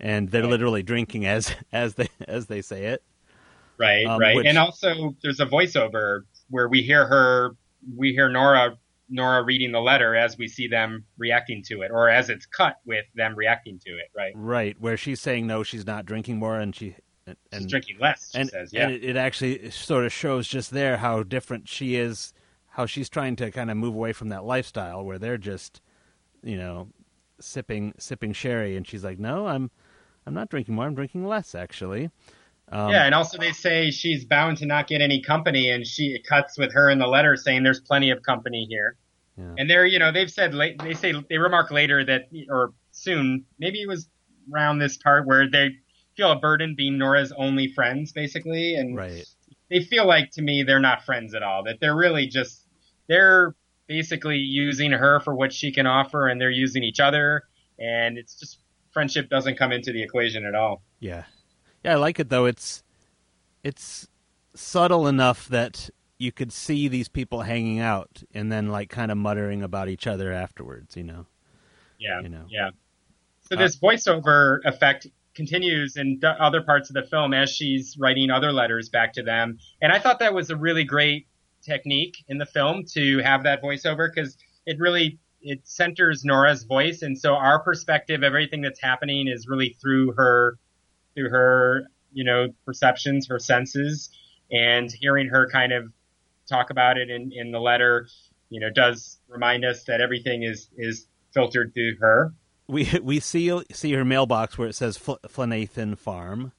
and they're literally drinking as [LAUGHS] as they as they say it. Right, Um, right. which- And also there's a voiceover where we hear her we hear Nora Nora reading the letter as we see them reacting to it, or as it's cut with them reacting to it, right? Right, where she's saying no, she's not drinking more, and she and, She's drinking less, she and, says, yeah. and it, it actually sort of shows just there how different she is, how she's trying to kind of move away from that lifestyle where they're just, you know, sipping sipping sherry, and she's like, no, I'm I'm not drinking more, I'm drinking less actually. Um, yeah, and also they say she's bound to not get any company, and she it cuts with her in the letter saying there's plenty of company here. Yeah. And they're, you know, they've said late, they say they remark later that, or soon, maybe it was around this part where they feel a burden being Nora's only friends, basically, and right. they feel like to me they're not friends at all. That they're really just they're basically using her for what she can offer, and they're using each other, and it's just friendship doesn't come into the equation at all. Yeah, yeah, I like it though. It's it's subtle enough that you could see these people hanging out and then like kind of muttering about each other afterwards. You know. Yeah, You know. yeah. So Uh, this voiceover effect continues in other parts of the film as she's writing other letters back to them, and I thought that was a really great technique in the film to have that voiceover because it really it centers Nora's voice, and so our perspective, everything that's happening, is really through her, through her, you know, perceptions, her senses, and hearing her kind of talk about it in in the letter, you know, does remind us that everything is is filtered through her. We [LAUGHS] we see see her mailbox where it says Fl- Flanathan Farm.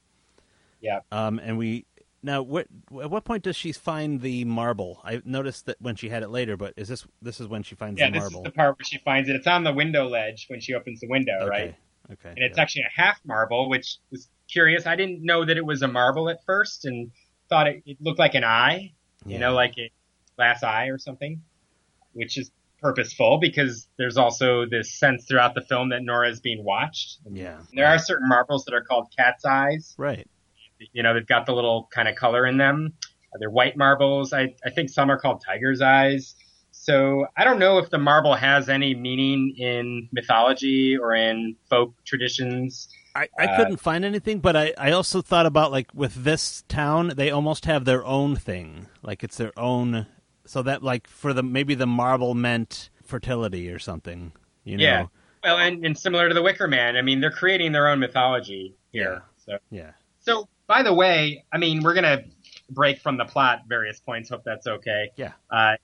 Yeah. Um, and we now what at what point does she find the marble? I noticed that when she had it later, but is this this is when she finds Yeah, the this is the part where she finds it. It's on the window ledge when she opens the window, okay. right? Okay. And it's yeah. actually a half marble, which was curious. I didn't know that it was a marble at first, and thought it, it looked like an eye, you know, like a glass eye or something, which is purposeful because there's also this sense throughout the film that Nora is being watched. Yeah. And there are certain marbles that are called cat's eyes. Right. You know, they've got the little kind of color in them. They're white marbles. I, I think some are called tiger's eyes. So I don't know if the marble has any meaning in mythology or in folk traditions. I, I Uh, couldn't find anything, but I, I also thought about like with this town, they almost have their own thing. Like it's their own so that like for the maybe the marble meant fertility or something. You know? Yeah. Well, and, and similar to the Wicker Man, I mean, they're creating their own mythology here. So, Yeah. so by the way, I mean, we're gonna break from the plot various points. Hope that's okay. Yeah. Uh,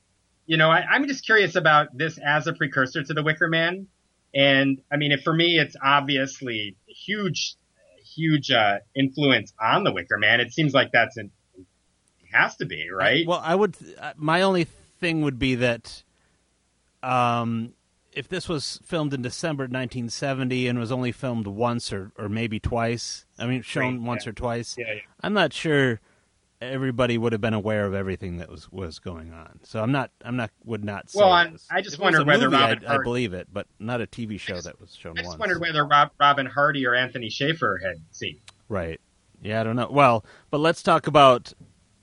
you know, I, I'm just curious about this as a precursor to the Wicker Man, and I mean, if for me, it's obviously huge, huge uh, influence on the Wicker Man. It seems like that's an has to be right. Well, I would. uh, My only thing would be that, um, if this was filmed in December 1970 and was only filmed once or, or maybe twice, I mean, shown Right, once yeah. or twice, yeah, yeah. I'm not sure everybody would have been aware of everything that was was going on. So I'm not. I'm not. Would not. Say Well, I'm- I just if it was a wondered whether movie, Robin I'd- I believe it, but not a TV show just- that was shown I just once. wondered whether Rob, Robin Hardy or Anthony Shaffer had seen. Right. Yeah, I don't know. Well, but let's talk about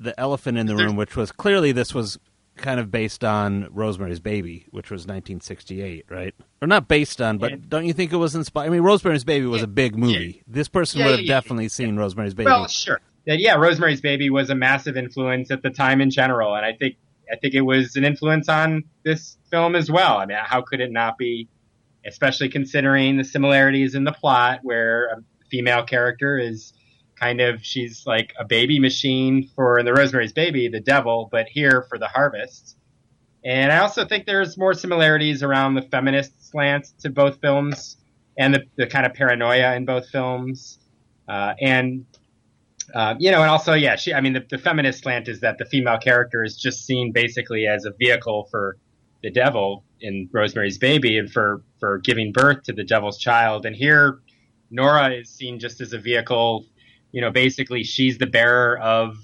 the elephant in the room, which was clearly this was kind of based on Rosemary's Baby, which was 1968, right? Or not based on, but Yeah. don't you think it was inspired? I mean, Rosemary's Baby was Yeah. a big movie. This person Yeah, would have yeah, yeah, definitely seen Rosemary's Baby. Well, sure. Yeah, yeah, Rosemary's Baby was a massive influence at the time in general, and I think I think it was an influence on this film as well. I mean, how could it not be? Especially considering the similarities in the plot, where a female character is kind of she's like a baby machine for in the Rosemary's Baby, the devil, but here for the harvest. And I also think there's more similarities around the feminist slant to both films and the, the kind of paranoia in both films. Uh, and uh, you know, and also, yeah, she. I mean, the, the feminist slant is that the female character is just seen basically as a vehicle for the devil in Rosemary's Baby and for for giving birth to the devil's child. And here, Nora is seen just as a vehicle. You know, basically, she's the bearer of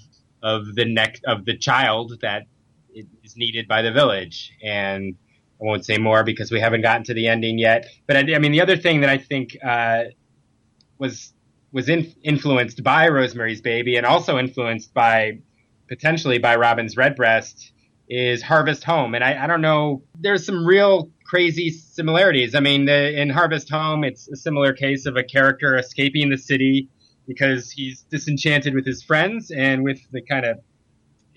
of the neck of the child that is needed by the village. And I won't say more because we haven't gotten to the ending yet. But I, I mean, the other thing that I think uh, was was in, influenced by Rosemary's Baby and also influenced by potentially by Robin's Redbreast is Harvest Home. And I, I don't know, there's some real crazy similarities. I mean, the, in Harvest Home, it's a similar case of a character escaping the city because he's disenchanted with his friends and with the kind of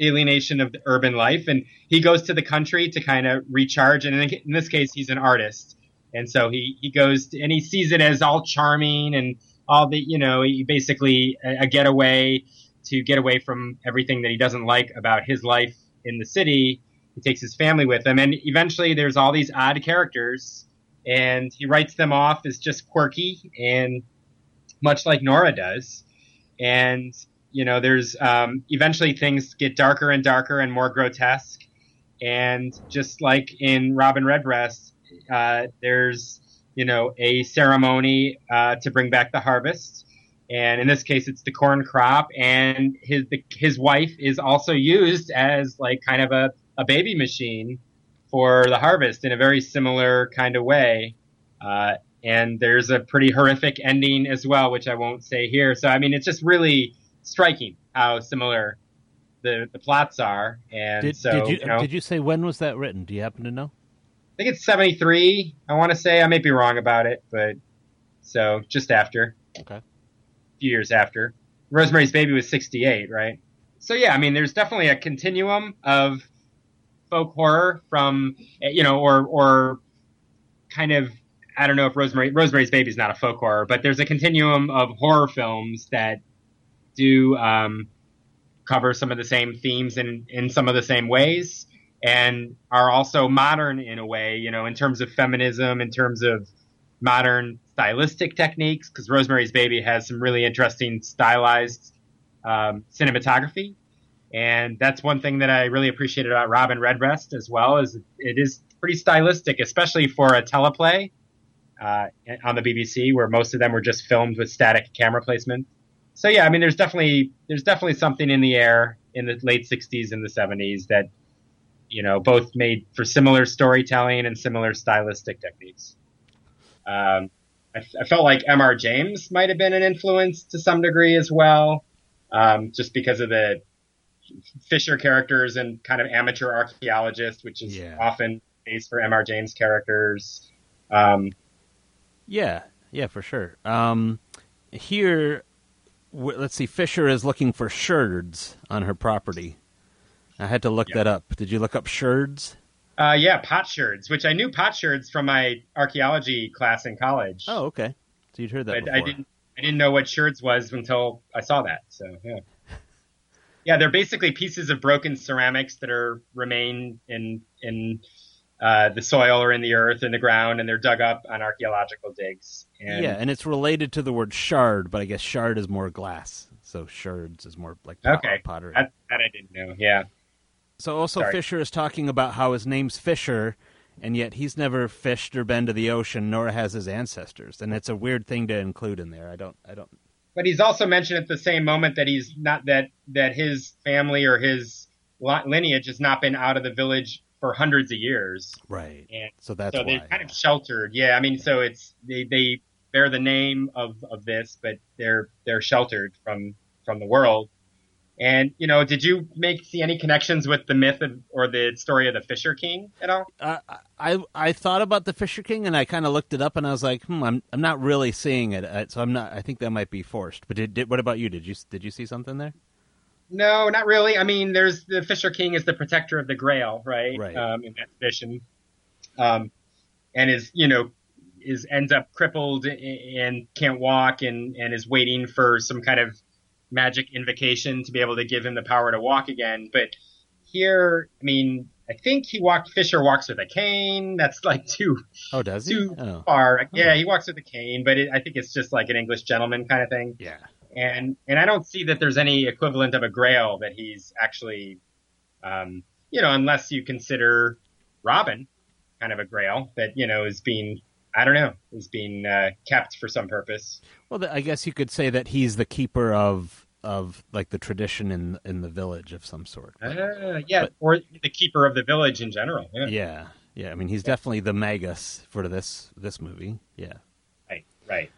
alienation of the urban life. And he goes to the country to kind of recharge. And in, this case, he's an artist. And so he, he goes to, and he sees it as all charming and all the, you know, basically a, a getaway to get away from everything that he doesn't like about his life in the city. He takes his family with him. And eventually there's all these odd characters and he writes them off as just quirky and much like Nora does. And, you know, there's, um, eventually things get darker and darker and more grotesque. And just like in Robin Redbreast, uh, there's, you know, a ceremony uh, to bring back the harvest. And in this case, it's the corn crop. And his the, his wife is also used as like kind of a, a baby machine for the harvest in a very similar kind of way. Uh, and there's a pretty horrific ending as well, which I won't say here. So I mean, it's just really striking how similar the the plots are. And did, so did you, you know, did you say when was that written? Do you happen to know? I think it's 73. I want to say I may be wrong about it, but so just after. Okay. A few years after. Rosemary's Baby was 68, right? So yeah, I mean, there's definitely a continuum of folk horror from, you know, or, or kind of, I don't know if Rosemary, Rosemary's Baby is not a folk horror, but there's a continuum of horror films that do, um, cover some of the same themes in, in some of the same ways and are also modern in a way, you know, in terms of feminism, in terms of modern stylistic techniques, because Rosemary's Baby has some really interesting stylized um, cinematography. And that's one thing that I really appreciated about Robin Redbreast as well, is it is pretty stylistic, especially for a teleplay uh, on the BBC, where most of them were just filmed with static camera placement. so yeah, I mean, there's definitely there's definitely something in the air in the late '60s and the '70s that you know both made for similar storytelling and similar stylistic techniques. Um, I, I felt like M.R. James might have been an influence to some degree as well, um, just because of the Fisher characters and kind of amateur archaeologist, which is Yeah. often base for M.R. James characters. Um, Yeah, yeah, for sure. Um, here, w- let's see. Fisher is looking for sherds on her property. I had to look Yeah. that up. Did you look up sherds? uh, yeah, potsherds, which I knew potsherds from my archaeology class in college. Oh, okay. So you'd heard that but before. I didn't I didn't know what sherds was until I saw that. So yeah, [LAUGHS] yeah, they're basically pieces of broken ceramics that are remain in in uh, the soil or in the earth in the ground, and they're dug up on archaeological digs. And yeah, and it's related to the word shard, but I guess shard is more glass. So sherds is more like pot- okay, pottery. that, that I didn't know. Yeah, So also Sorry. Fisher is talking about how his name's Fisher, and yet he's never fished or been to the ocean, nor has his ancestors. And it's a weird thing to include in there. I don't. I don't. but he's also mentioned at the same moment that he's not that that his family or his lineage has not been out of the village for hundreds of years. Right. And So that's so why. they're kind of sheltered. Yeah, I mean, so it's they they bear the name of of this, but they're they're sheltered from from the world. And you know, did you make see any connections with the myth of, or the story of the Fisher King at all? Uh, I I thought about the Fisher King, and I kind of looked it up, and I was like, hmm, I'm I'm not really seeing it. Uh, So I'm not. I think that might be forced. But did, did what about you? Did you did you see something there? No, not really. I mean, there's the Fisher King is the protector of the Grail, right? Right. Um, in that vision, um, and is you know is ends up crippled and can't walk and and is waiting for some kind of magic invocation to be able to give him the power to walk again. But here, I mean, I think he walked. Fisher walks with a cane. That's like too Oh, does he? too Oh, far. Yeah, he walks with a cane, but it, I think it's just like an English gentleman kind of thing yeah. And and I don't see that there's any equivalent of a Grail that he's actually, um, you know, unless you consider Robin kind of a Grail that you know is being, I don't know, is being uh, kept for some purpose. Well, I guess you could say that he's the keeper of of like the tradition in in the village of some sort. Uh, yeah, But- or the keeper of the village in general. Yeah, Yeah, yeah. I mean, he's definitely the magus for this this movie. Yeah. right, right.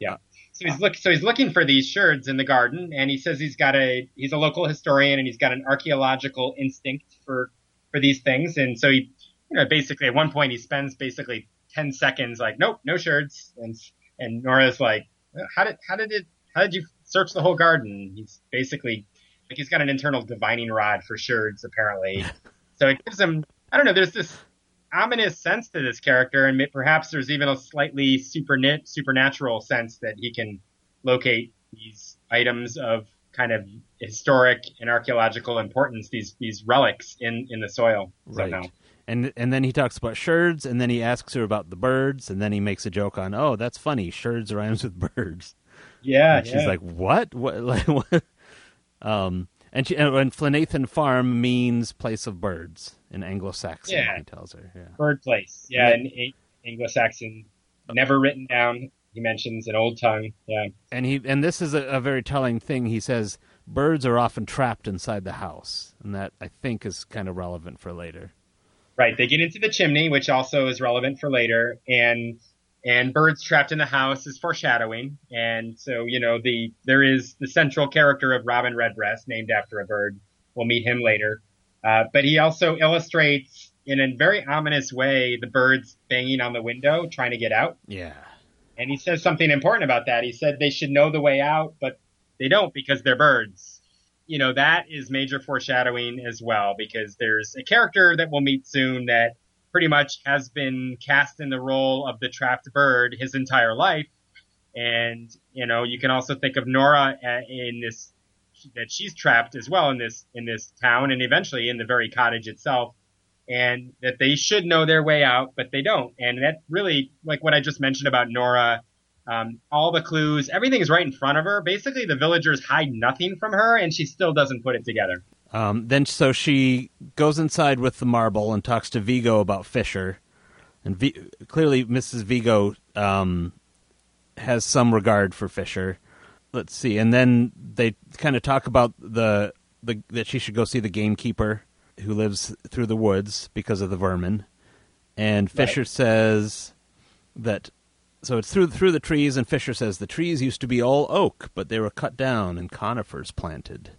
Yeah. So he's look. So he's looking for these sherds in the garden, and he says he's got a. He's a local historian, and he's got an archaeological instinct for for these things, and so he, you know, basically at one point he spends basically ten seconds like, nope, no sherds, and and Nora's like, how did how did it how did you search the whole garden? He's basically like he's got an internal divining rod for sherds apparently, [LAUGHS] so it gives him. I don't know. There's this ominous sense to this character, and perhaps there's even a slightly supernat- supernatural sense that he can locate these items of kind of historic and archaeological importance, these these relics in in the soil somehow. Right. And and then he talks about sherds, and then he asks her about the birds, and then he makes a joke on, "Oh, that's funny. Sherds rhymes with birds." Yeah, And she's yeah. like, "What? What? [LAUGHS] Like, what?" Um, and she and, Flanathan Farm means place of birds in Anglo-Saxon. Yeah. He tells her, "Yeah." birthplace. Yeah, Yeah. in Anglo-Saxon, never written down. He mentions an old tongue. Yeah, And he and this is a, a very telling thing. He says birds are often trapped inside the house, and that I think is kind of relevant for later. right. They get into the chimney, which also is relevant for later, and and birds trapped in the house is foreshadowing. And so you know the there is the central character of Robin Redbreast, named after a bird. We'll meet him later, uh, but he also illustrates in a very ominous way the birds banging on the window trying to get out. Yeah. And he says something important about that. He said they should know the way out, but they don't because they're birds. You know, that is major foreshadowing as well because there's a character that we'll meet soon that pretty much has been cast in the role of the trapped bird his entire life. And, you know, you can also think of Nora uh, in this, that she's trapped as well in this, in this town and eventually in the very cottage itself and that they should know their way out, but they don't. And that really, like what I just mentioned about Nora, um, all the clues, everything is right in front of her. Basically, the villagers hide nothing from her, and she still doesn't put it together. Um, then so she goes inside with the marble and talks to Vigo about Fisher, and v- clearly Mrs. Vigo um, has some regard for Fisher. let's see, and then they kind of talk about the the that she should go see the gamekeeper who lives through the woods because of the vermin. And Fisher says that so it's through through the trees, and Fisher says the trees used to be all oak, but they were cut down and conifers planted.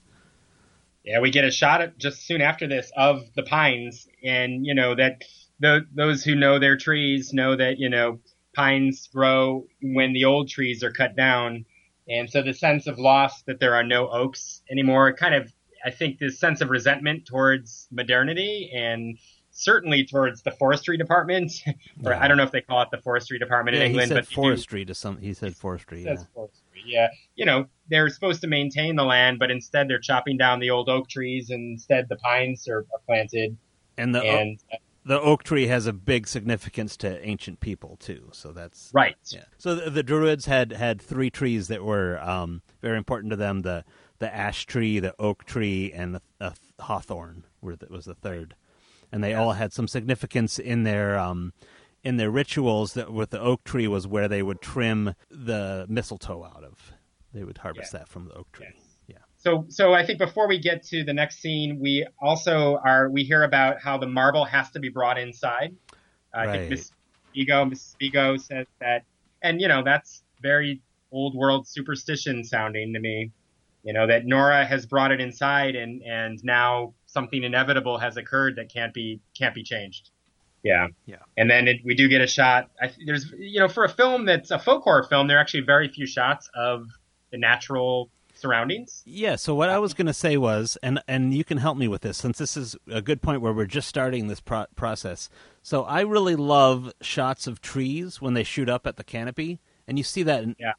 Yeah, we get a shot at, just soon after this of the pines, and you know that the, those who know their trees know that you know pines grow when the old trees are cut down, and so the sense of loss that there are no oaks anymore, kind of, I think, this sense of resentment towards modernity and certainly towards the forestry department, [LAUGHS] or Yeah. I don't know if they call it the forestry department yeah, in England, he said but they do- forestry to some. He said forestry. Yeah. forestry. Yeah, you know they're supposed to maintain the land, but instead they're chopping down the old oak trees, and instead the pines are, are planted. And the and uh, the oak tree has a big significance to ancient people too. So that's right, Yeah. So the, the Druids had had three trees that were um, very important to them: the the ash tree, the oak tree, and the, the hawthorn were was the third, and they all had some significance in their um, in their rituals. That with the oak tree was where they would trim the mistletoe out of. They would harvest Yeah. that from the oak tree. Yes. Yeah. So, so I think before we get to the next scene, we also are we hear about how the marble has to be brought inside. Uh, I Right. think Miss Vigo, Miss Vigo says that, and you know that's very old world superstition sounding to me. You know that Nora has brought it inside, and and now something inevitable has occurred that can't be can't be changed. Yeah. Yeah. And then it, we do get a shot. I, there's, you know, for a film that's a folk horror film, there are actually very few shots of the natural surroundings. Yeah. So what I was going to say was, and and you can help me with this since this is a good point where we're just starting this pro- process. So I really love shots of trees when they shoot up at the canopy, and you see that in Yeah.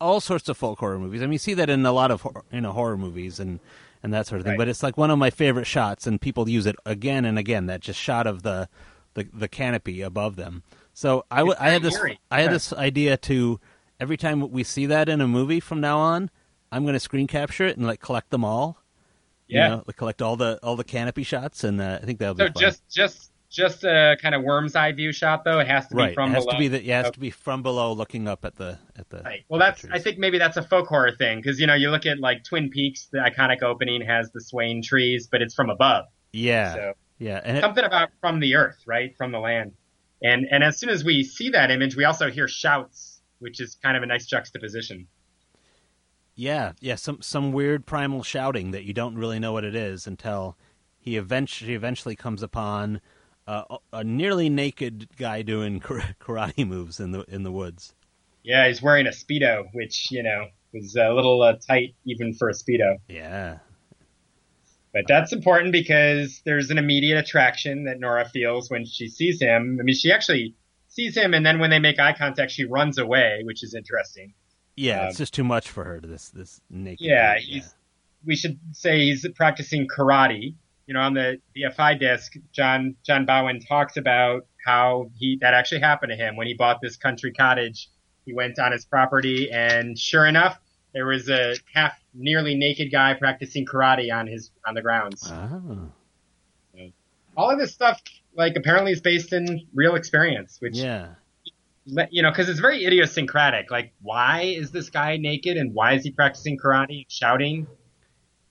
all sorts of folk horror movies. I mean, you see that in a lot of hor- you know horror movies and and that sort of thing. Right. But it's like one of my favorite shots, and people use it again and again. That just shot of the the, the canopy above them. So I, w- I had this. I had Yeah. this idea to every time we see that in a movie from now on, I'm going to screen capture it and like collect them all. you Yeah. know, like, collect all the all the canopy shots, and uh, I think that'll be So fun. just, just, just a kind of worm's eye view shot, though. It has to right. be from it has below. to be the yeah, it has Okay. to be from below, looking up at the at the. Right. Well, that's. pictures. I think maybe that's a folk horror thing because you know you look at like Twin Peaks, the iconic opening has the swaying trees, but it's from above. yeah, So yeah, and it, something about from the earth, right, from the land. And and as soon as we see that image, we also hear shouts, which is kind of a nice juxtaposition. Yeah, yeah, some some weird primal shouting that you don't really know what it is until he eventually eventually comes upon uh, a nearly naked guy doing [LAUGHS] karate moves in the in the woods. Yeah, he's wearing a speedo, which you know was a little uh, tight even for a speedo. Yeah, But that's important because there's an immediate attraction that Nora feels when she sees him. I mean, she actually sees him, and then when they make eye contact, she runs away, which is interesting. yeah, Um, it's just too much for her. This this naked. Yeah, dude, he's. We should say he's practicing karate. You know, on the BFI disc, John John Bowen talks about how he that actually happened to him. When he bought this country cottage. He went on his property, and sure enough, there was a half nearly naked guy practicing karate on his on the grounds. Oh, all of this stuff like apparently is based in real experience which yeah, you know because it's very idiosyncratic. Like why is this guy naked and why is he practicing karate and shouting?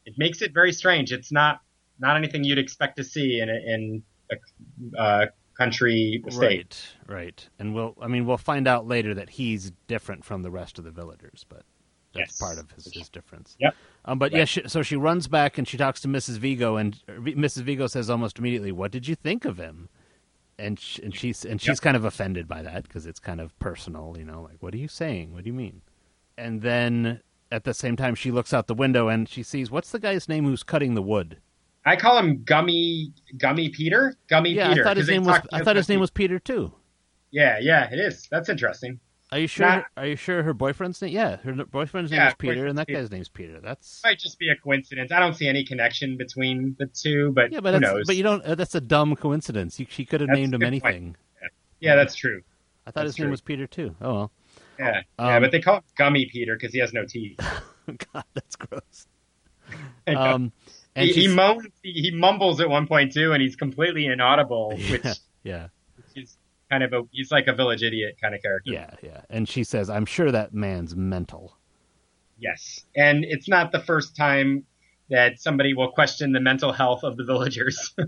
It makes it very strange. It's not not anything you'd expect to see in a, in a uh, country estate right, right. And we'll, I mean, we'll find out later that he's different from the rest of the villagers, but that's Yes. part of his, his difference. Yep. Um, but yeah, she, so she runs back and she talks to Mrs. Vigo, and uh, Mrs. Vigo says almost immediately, "What did you think of him?" And sh- and she's and she's kind of offended by that because it's kind of personal, you know, like, "What are you saying? What do you mean?" And then at the same time, she looks out the window and she sees what's the guy's name who's cutting the wood? I call him gummy gummy peter gummy yeah, peter I thought his name was I thought his name was Peter too. yeah yeah it is that's interesting Are you sure? Not- are you sure her boyfriend's name? Yeah, her boyfriend's name Yeah, is Peter, and that Peter. guy's name's Peter. That's might just be a coincidence i don't see any connection between the two but yeah, but who knows but you don't. Uh, that's a dumb coincidence. You, she could have That's named him anything. yeah that's true I thought That's his name was Peter too. Oh well. Yeah, yeah, Um, but they call him Gummy Peter because he has no teeth. [LAUGHS] God, that's gross. [LAUGHS] Um, and he, he moans, he, he mumbles at one point too, and he's completely inaudible, [LAUGHS] which yeah, is kind of a he's like a village idiot kind of character. yeah, yeah. And she says, "I'm sure that man's mental." Yes, and it's not the first time that somebody will question the mental health of the villagers. [LAUGHS]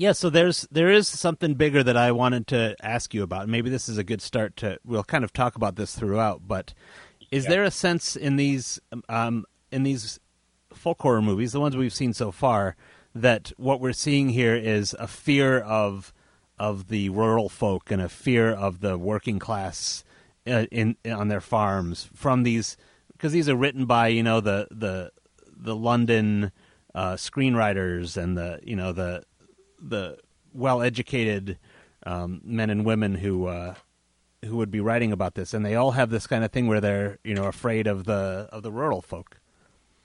Yeah, so there's there is something bigger that I wanted to ask you about. Maybe this is a good start to. We'll kind of talk about this throughout, but is Yeah. there a sense in these um, in these folk horror movies, the ones we've seen so far, that what we're seeing here is a fear of of the rural folk and a fear of the working class uh, in, on their farms from these because these are written by you know the the the London uh, screenwriters and the you know the the well educated um, men and women who uh, who would be writing about this, and they all have this kind of thing where they're you know afraid of the of the rural folk.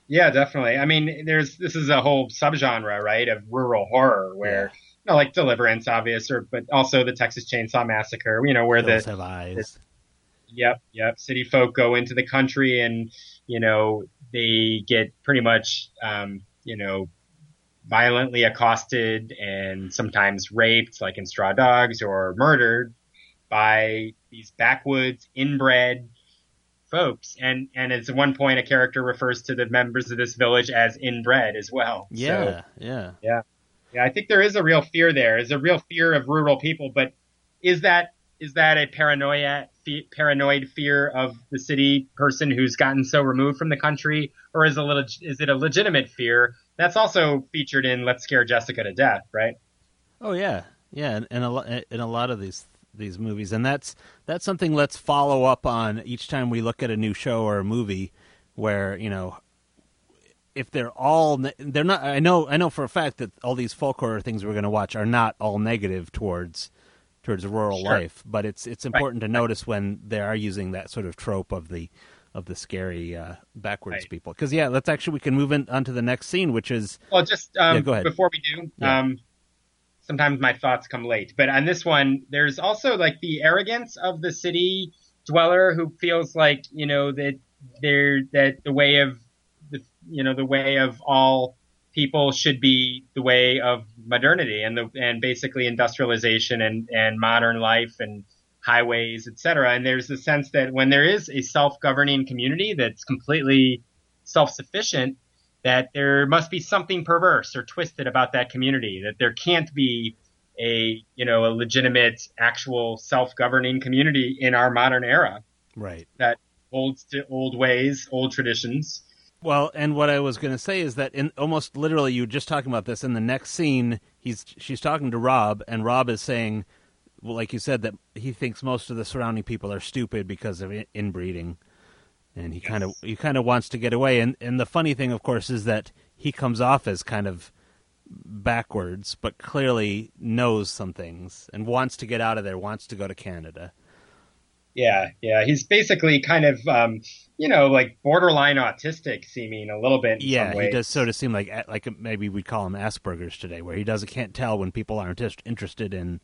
Yeah, definitely. I mean, there's this is a whole subgenre, right, of rural horror where you know, like Deliverance, obvious, or but also the Texas Chainsaw Massacre. You know, where Those the have eyes. Yep, yep. City folk go into the country and, you know, they get pretty much, um, you know, violently accosted and sometimes raped, like in Straw Dogs, or murdered by these backwoods, inbred folks. And, and at one point, a character refers to the members of this village as inbred as well. So, Yeah, yeah. yeah, I think there is a real fear there. Is a real fear of rural people, but is that is that a paranoia fe- paranoid fear of the city person who's gotten so removed from the country, or is a little is it a legitimate fear that's also featured in Let's Scare Jessica to Death, right? Oh yeah, yeah, and, and a lo- in a lot of these these movies, and that's that's something let's follow up on each time we look at a new show or a movie, where you know, if they're all they're not. I know I know for a fact that all these folk horror things we're going to watch are not all negative towards towards rural Sure. life, but it's it's important to notice when they are using that sort of trope of the of the scary uh, backwards Right. people. Because yeah, let's actually we can move in onto the next scene, which is Well, just um, Yeah, go ahead. before we do, Yeah. um, sometimes my thoughts come late, but on this one, there's also like the arrogance of the city dweller who feels like you know that they're that the way of the you know the way of all people should be the way of modernity and the and basically industrialization and and modern life and highways, etc. And there's the sense that when there is a self-governing community that's completely self-sufficient, that there must be something perverse or twisted about that community, that there can't be a, you know, a legitimate, actual self-governing community in our modern era right. that holds to old ways, old traditions. Well, and what I was going to say is that in almost literally, you were just talking about this. In the next scene, he's she's talking to Rob, and Rob is saying, well, like you said, that he thinks most of the surrounding people are stupid because of in- inbreeding, and he kind of he kind of wants to get away. And and the funny thing, of course, is that he comes off as kind of backwards, but clearly knows some things and wants to get out of there, wants to go to Canada. Yeah, yeah. He's basically kind of, um, you know, like borderline autistic seeming a little bit Yeah, he does sort of seem like like maybe we'd call him Asperger's today, where he doesn't can't tell when people aren't interested in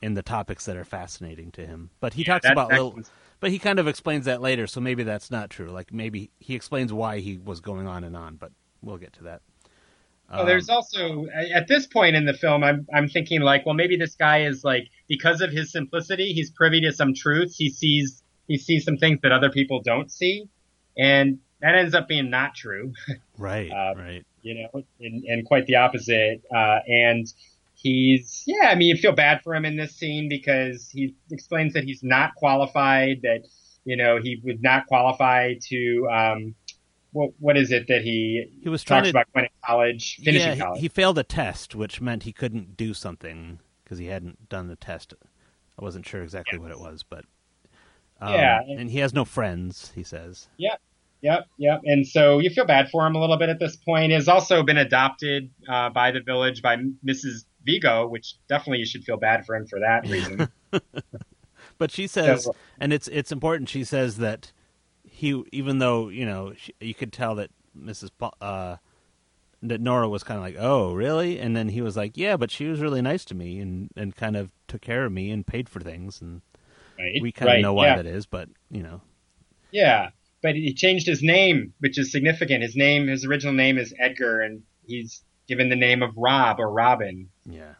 in the topics that are fascinating to him. But he talks that- about little, but he kind of explains that later, so maybe that's not true. Like maybe he explains why he was going on and on, but we'll get to that. Well, there's Um, also at this point in the film, I'm I'm thinking like, well, maybe this guy is like because of his simplicity, he's privy to some truths. He sees he sees some things that other people don't see, and that ends up being not true. [LAUGHS] right, uh, right. you know, and, and quite the opposite. Uh, and he's, yeah, I mean, you feel bad for him in this scene because he explains that he's not qualified, that, you know, he would not qualify to, um, what, what is it that he, He was trying to about going to college, finishing yeah, college? He, failed a test, which meant he couldn't do something because he hadn't done the test. I wasn't sure exactly what it was, but um, Yeah. and he has no friends. He says. Yep, yep, yep. And so you feel bad for him a little bit at this point. Has also been adopted uh, by the village by Mrs. Vigo, which definitely you should feel bad for him for that [LAUGHS] reason. But she says, So- and it's it's important. She says that he, even though you know, she, you could tell that Mrs. Pa- uh, that Nora was kind of like, "Oh, really?" And then he was like, "Yeah, but she was really nice to me and and kind of took care of me and paid for things." And right? we kind of right, know why yeah. that is, but you know, Yeah, but he changed his name, which is significant. His name, his original name is Edgar, and he's given the name of Rob or Robin. yeah,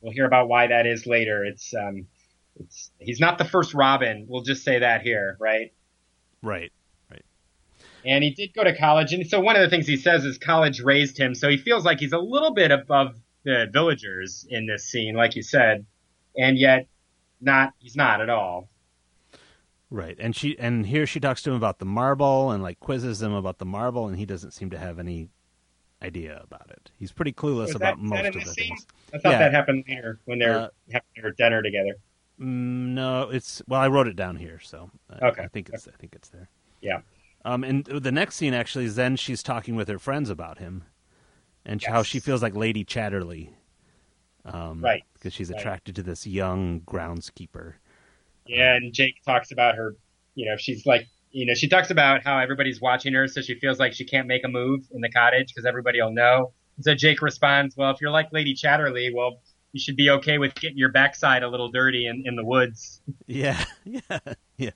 We'll hear about why that is later. It's um, it's he's not the first Robin. We'll just say that here, right? right, right. And he did go to college, and so one of the things he says is college raised him, so he feels like he's a little bit above the villagers in this scene, like you said, and yet not he's not at all. Right, and she and here she talks to him about the marble and like quizzes him about the marble, and he doesn't seem to have any idea about it. He's pretty clueless Was about that- most that of the scene? things. I thought Yeah. that happened later when they're Uh, having their dinner together. Mm, no, it's well, I wrote it down here, so I, Okay. I think it's I think it's there. Yeah. Um, and the next scene actually is then she's talking with her friends about him, and how she feels like Lady Chatterley, um, Right. Because she's Right. attracted to this young groundskeeper. Yeah, and Jake talks about her, you know, she's like, you know, she talks about how everybody's watching her, so she feels like she can't make a move in the cottage because everybody will know. So Jake responds, well, if you're like Lady Chatterley, well, you should be okay with getting your backside a little dirty in, in the woods. Yeah, [LAUGHS] yeah, yeah.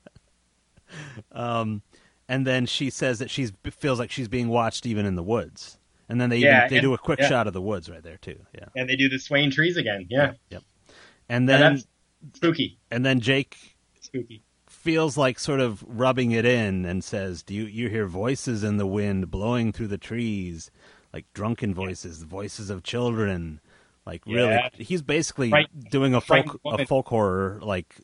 Um, and then she says that she feels like she's being watched even in the woods. And then they even, Yeah, they and- do a quick yeah. shot of the woods right there too. Yeah. And they do the swaying trees again. Yeah. Yep. And then spooky. and then Jake Spooky. Feels like sort of rubbing it in and says, "Do you you hear voices in the wind blowing through the trees, like drunken voices, voices of children?" Like really, Yeah. he's basically Fright- doing a folk a folk horror, like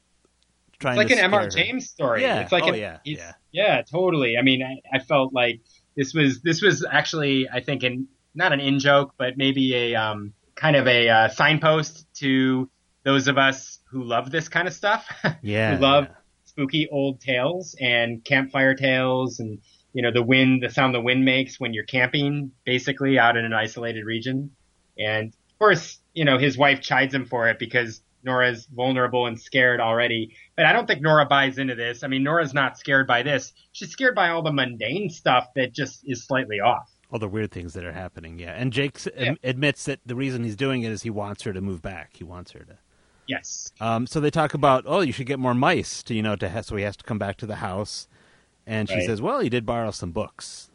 trying It's like an M.R. James story. Yeah. It's like Oh, an- yeah, yeah. yeah, totally. I mean, I, I felt like this was this was actually, I think, an not an in joke, but maybe a um, kind of a uh, signpost to those of us who love this kind of stuff. [LAUGHS] Yeah, who love yeah. Spooky old tales and campfire tales, and you know the wind, the sound the wind makes when you're camping, basically out in an isolated region. And of course, you know his wife chides him for it because Nora's vulnerable and scared already. But I don't think Nora buys into this. I mean, Nora's not scared by this. She's scared by all the mundane stuff that just is slightly off. all the weird things that are happening. Yeah, and Jake Yeah. admits that the reason he's doing it is he wants her to move back. He wants her to. Yes. Um, so they talk about, oh, you should get more mice to, you know, to ha- so he has to come back to the house, and she Right. says, well, he did borrow some books,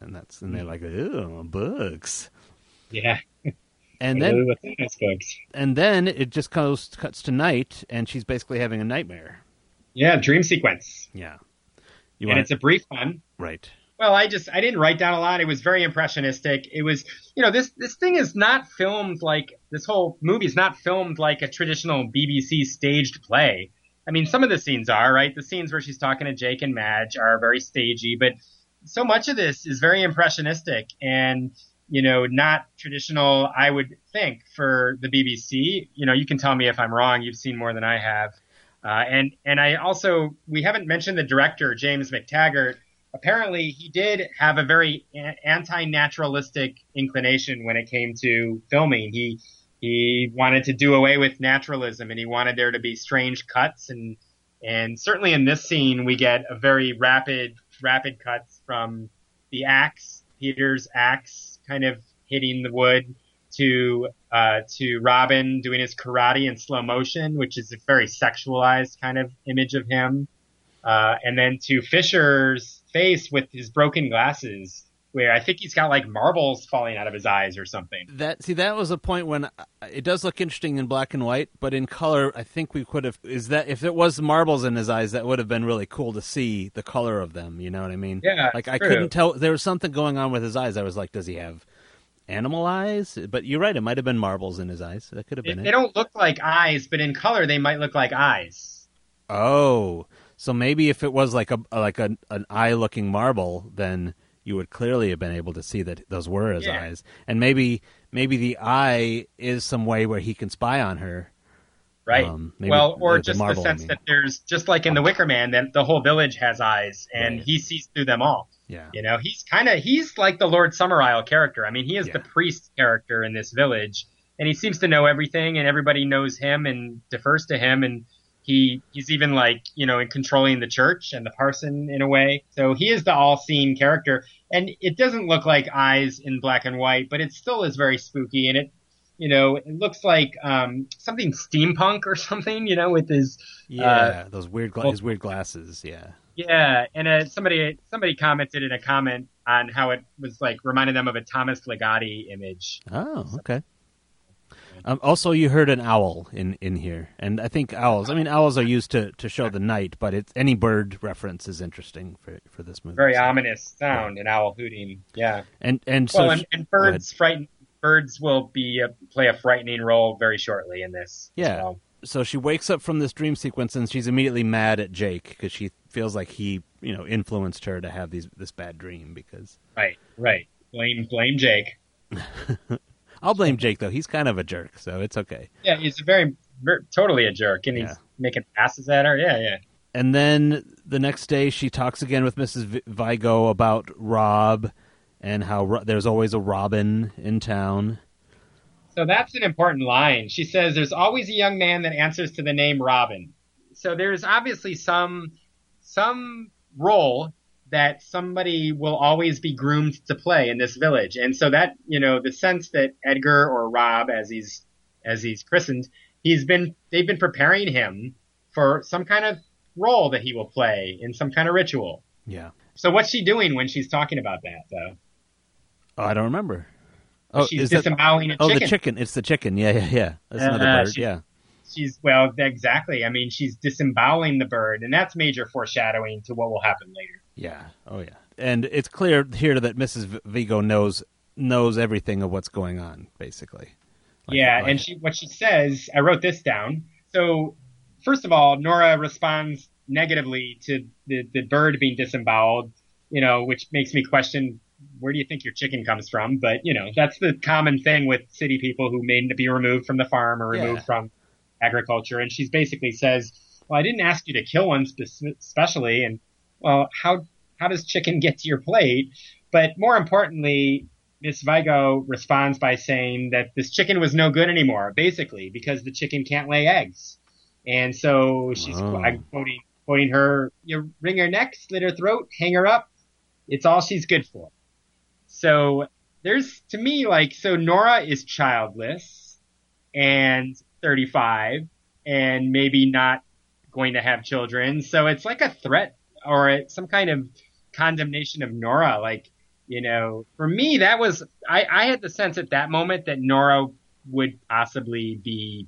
and that's and they're like, oh, books, Yeah. [LAUGHS] and then What's in those books? and then it just goes cuts to night, and she's basically having a nightmare. Yeah, dream sequence. Yeah, you and it's a brief one. right? Well, I just I didn't write down a lot. It was very impressionistic. It was, you know, this this thing is not filmed like this whole movie is not filmed like a traditional BBC staged play. I mean, some of the scenes are right. The scenes where she's talking to Jake and Madge are very stagey, but so much of this is very impressionistic and you know not traditional. I would think for the BBC. You know, you can tell me if I'm wrong. You've seen more than I have. Uh, and and I also we haven't mentioned the director James MacTaggart apparently he did have a very anti-naturalistic inclination when it came to filming. He he wanted to do away with naturalism and he wanted there to be strange cuts and and certainly in this scene we get a very rapid rapid cuts from the axe Peter's axe kind of hitting the wood to uh, to Robin doing his karate in slow motion, which is a very sexualized kind of image of him uh, and then to Fisher's face with his broken glasses, where I think he's got like marbles falling out of his eyes or something. That see, that was a point when uh, it does look interesting in black and white, but in color, I think we could have. Is that if it was marbles in his eyes, that would have been really cool to see the color of them. You know what I mean? Yeah, Like I true. couldn't tell. There was something going on with his eyes. I was like, does he have animal eyes? But you're right. It might have been marbles in his eyes. That could have been they it. don't look like eyes, but in color they might look like eyes. Oh, so maybe if it was like a like a, an eye looking marble, then you would clearly have been able to see that those were his Yeah. eyes, and maybe maybe the eye is some way where he can spy on her. Right. Um, well, or the- the just marble, the I sense mean. that there's just like in the Wicker Man, that the whole village has eyes, and Right. he sees through them all. Yeah. You know, he's kind of he's like the Lord Summerisle character. I mean, he is Yeah. the priest character in this village, and he seems to know everything, and everybody knows him and defers to him, and he he's even like you know in controlling the church and the parson in a way. So he is the all-seeing character, and it doesn't look like eyes in black and white, but it still is very spooky, and it you know it looks like um, something steampunk or [LAUGHS] something, you know, with his Yeah, those weird gla- well- his weird glasses. Yeah. yeah, and uh, somebody somebody commented in a comment on how it was like reminded them of a Thomas Ligotti image. Oh, okay. Um, also, you heard an owl in, in here, and I think owls. I mean, owls are used to, to show the night, but it's any bird reference is interesting for for this movie. Very So- ominous sound, an owl hooting. Yeah. And and so well, and, and birds frighten. Birds will be a, play a frightening role very shortly in this. Yeah. So, so she wakes up from this dream sequence and she's immediately mad at Jake because she feels like he you know influenced her to have these this bad dream because right. Right. Blame blame Jake. [LAUGHS] I'll blame Jake though he's kind of a jerk so it's okay. Yeah, he's a very, totally a jerk, and he's Yeah. making passes at her. Yeah, yeah. And then the next day, she talks again with Mrs. Vigo about Rob and how Ro- there's always a Robin in town. So that's an important line. She says, "There's always a young man that answers to the name Robin." So there's obviously some some role that somebody will always be groomed to play in this village, and so that you know the sense that Edgar or Rob, as he's as he's christened, he's been they've been preparing him for some kind of role that he will play in some kind of ritual. Yeah. So what's she doing when she's talking about that, though? Oh, I don't remember. Oh, she's is that- disemboweling a oh, the chicken. It's the chicken. Yeah, yeah, yeah. That's another Uh, bird. she- Yeah. she's well exactly i mean she's disemboweling the bird and that's major foreshadowing to what will happen later Yeah. Oh, yeah. And it's clear here that Mrs. Vigo knows knows everything of what's going on, basically. Like- yeah like- and she what she says i wrote this down so first of all nora responds negatively to the, the bird being disemboweled you know which makes me question where do you think your chicken comes from but you know that's the common thing with city people who may be removed from the farm or removed Yeah. from agriculture and she basically says well i didn't ask you to kill one spe- specially and well how how does chicken get to your plate but more importantly Miss Vigo responds by saying that this chicken was no good anymore, basically, because the chicken can't lay eggs. And so she's Oh. I'm quoting quoting her, you wring her neck, slit her throat, hang her up. It's all she's good for. So there's to me like so Nora is childless and 35 and maybe not going to have children. So it's like a threat or some kind of condemnation of Nora. Like, you know, for me, that was, I, I had the sense at that moment that Nora would possibly be,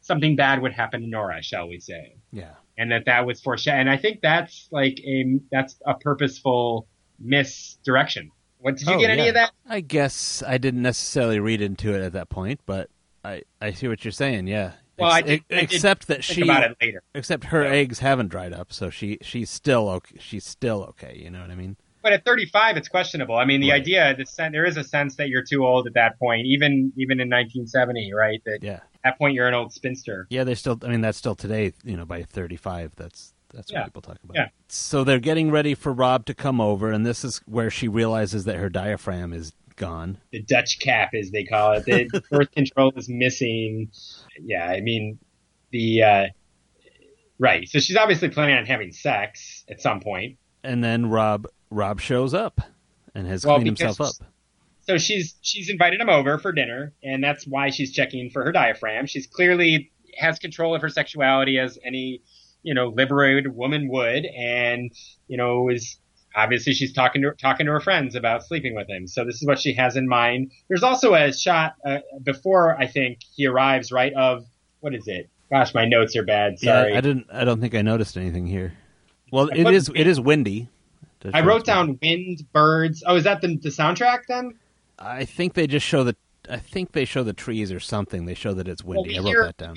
something bad would happen to Nora, shall we say. yeah. And that that was foreshadowed. And I think that's like a, that's a purposeful misdirection. What, did you Oh, get any yeah. of that? I guess I didn't necessarily read into it at that point, but I, I see what you're saying. Yeah. Well, I Ex- did- I did except that Think she about it later. except her Yeah. eggs haven't dried up, so she she's still okay. She's still okay. You know what I mean? But at 35, it's questionable. I mean, the Right. idea, the sen- there is a sense that you're too old at that point, even even in 1970, right? That Yeah. at that point you're an old spinster. Yeah, they still. I mean, that's still today. You know, by thirty-five, that's that's what people talk about. Yeah. So they're getting ready for Rob to come over, and this is where she realizes that her diaphragm is gone. The Dutch cap, as they call it. The [LAUGHS] birth control is missing. Yeah, I mean, the uh, right. So she's obviously planning on having sex at some point. And then Rob Rob shows up and has Well, cleaned himself up. So she's she's invited him over for dinner, and that's why she's checking for her diaphragm. She's clearly has control of her sexuality as any you know liberated woman would, and you know is obviously she's talking to talking to her friends about sleeping with him. So this is what she has in mind. There's also a shot uh, before I think he arrives, right? Of what is it? Gosh, my notes are bad. Sorry. Yeah, I didn't. I don't think I noticed anything here. Well, it is it, is windy. I wrote down wind, birds. Oh, is that the, the soundtrack then? I think they just show the. I think they show the trees or something. They show that it's Well, windy. we I wrote hear- that down.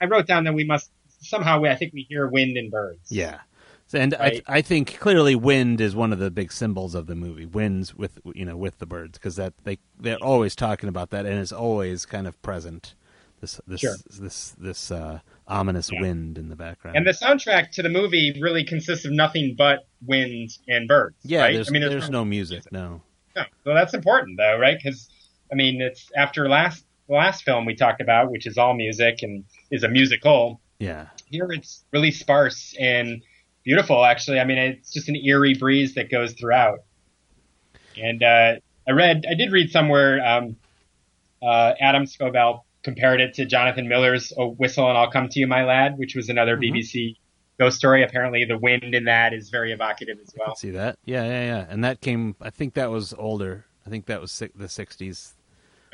I wrote down that we must somehow. We, I think we hear wind and birds. Yeah. So, and Right. I, I think clearly wind is one of the big symbols of the movie. Winds with you know with the birds because that they they're always talking about that and it's always kind of present. This this Sure. this this uh, ominous Yeah. wind in the background. And the soundtrack to the movie really consists of nothing but wind and birds. yeah, right? there's I mean, there's, no music. No. no. So that's important, though, right? Because I mean, it's after last the last film we talked about, which is all music and is a musical. Yeah. Here it's really sparse and beautiful. Actually, I mean, it's just an eerie breeze that goes throughout. And uh, I read, I did read somewhere, um, uh, Adam Scovell compared it to Jonathan Miller's "Oh Whistle and I'll Come to You, My Lad," which was another Mhm. BBC ghost story. Apparently, the wind in that is very evocative as well. See that. Yeah, yeah, yeah. And that came. I think that was older. I think that was the '60s.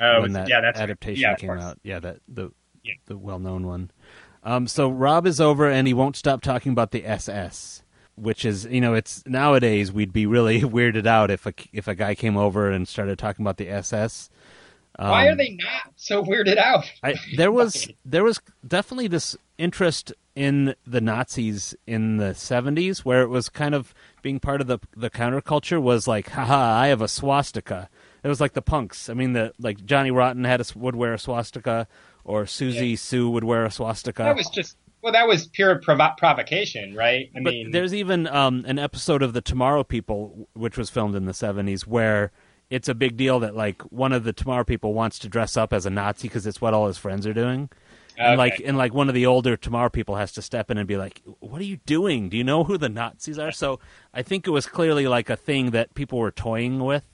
Oh, when that yeah, that's right. adaptation Yeah, came out. Yeah, that the Yeah. the well known one. Um, so Rob is over, and he won't stop talking about the SS, which is you know it's nowadays we'd be really [LAUGHS] weirded out if a if a guy came over and started talking about the SS. Why Um, are they not so weirded out? I, there was [LAUGHS] there was definitely this interest in the Nazis in the seventies, where it was kind of being part of the the counterculture. Was like, haha, I have a swastika. It was like the punks. I mean, the like Johnny Rotten had a, would wear a swastika, or Siouxsie Yeah. Sioux would wear a swastika. That was just well, that was pure provo- provocation, right? I but mean, there's even um, an episode of the Tomorrow People, which was filmed in the '70s, where it's a big deal that like one of the Tomorrow People wants to dress up as a Nazi because it's what all his friends are doing. And like and like one of the older Tomorrow people has to step in and be like, "What are you doing? Do you know who the Nazis are?" So I think it was clearly like a thing that people were toying with.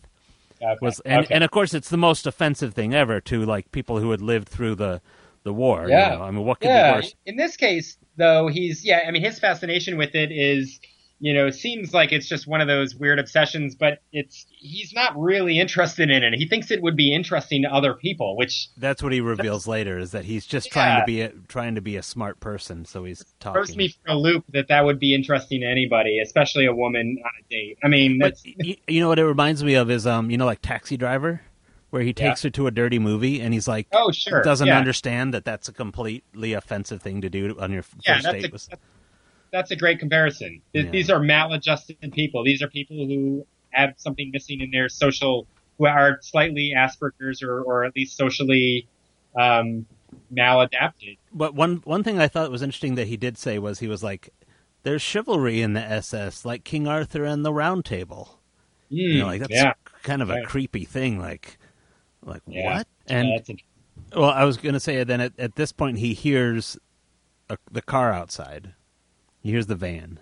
Okay. Was and, okay. and of course it's the most offensive thing ever to like people who had lived through the the war. you Yeah. know? I mean, what could yeah. be worse? In this case, though, he's yeah. I mean, his fascination with it is, you know, seems like it's just one of those weird obsessions, but it's he's not really interested in it. He thinks it would be interesting to other people, which That's what he reveals later is that he's just trying to be a, trying to be a smart person. So he's talking. throws me for a loop that that would be interesting to anybody, especially a woman on a date. I mean, But that's y- you know what it reminds me of is um you know like Taxi Driver, where he takes her to a dirty movie and he's like oh sure, doesn't yeah. understand that that's a completely offensive thing to do on your Yeah, first that's date. a, with- that's- that's a great comparison. Th- Yeah. These are maladjusted people. These are people who have something missing in their social, who are slightly Asperger's or, or at least socially um, maladapted. But one one thing I thought was interesting that he did say was he was like, "There's chivalry in the SS, like King Arthur and the Round Table." You know, like that's Hmm, yeah, kind of a Right. creepy thing. Like, like Yeah. what? And well, I was going to say then at, at this point he hears a, the car outside. He hears the van.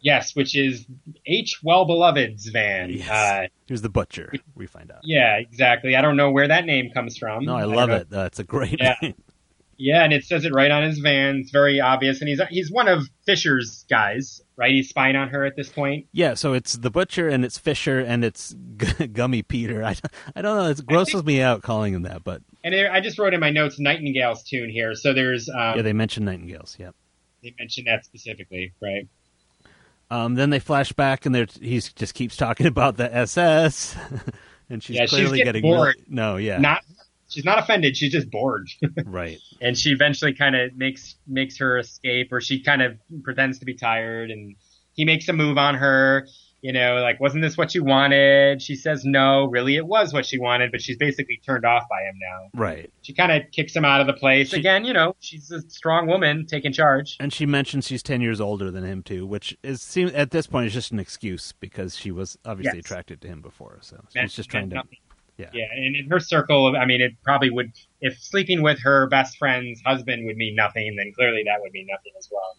yes, which is H. Well Beloved's van. Yes. Uh, Here's the butcher. We find out. yeah, exactly. I don't know where that name comes from. No, I don't love it. Uh, it's a great Yeah. name. Yeah, and it says it right on his van. It's very obvious, and he's he's one of Fisher's guys, right? He's spying on her at this point. Yeah, so it's the butcher and it's Fisher and it's G- [LAUGHS] Gummy Peter. I, I don't know. It grosses me out calling him that, but And I just wrote in my notes Nightingale's tune here. So there's um, yeah, they mentioned nightingales. Yep. They mentioned that specifically, right? Um, then they flash back and they're he just keeps talking [LAUGHS] about the SS, [LAUGHS] and she's Yeah, she's clearly getting getting bored. no, yeah, Not she's not offended. She's just bored, [LAUGHS] right. and she eventually kind of makes makes her escape, or she kind of pretends to be tired, and he makes a move on her. You know, like wasn't this what you wanted? She says no. Really, it was what she wanted, but she's basically turned off by him now. Right. She kind of kicks him out of the place She- again. You know, she's a strong woman taking charge. And she mentions she's ten years older than him too, which is seem at this point is just an excuse because she was obviously Yes. attracted to him before. So she's Meant- just trying to. nothing. Yeah. Yeah, and in her circle, I mean, it probably would, if sleeping with her best friend's husband would mean nothing, then clearly that would mean nothing as well.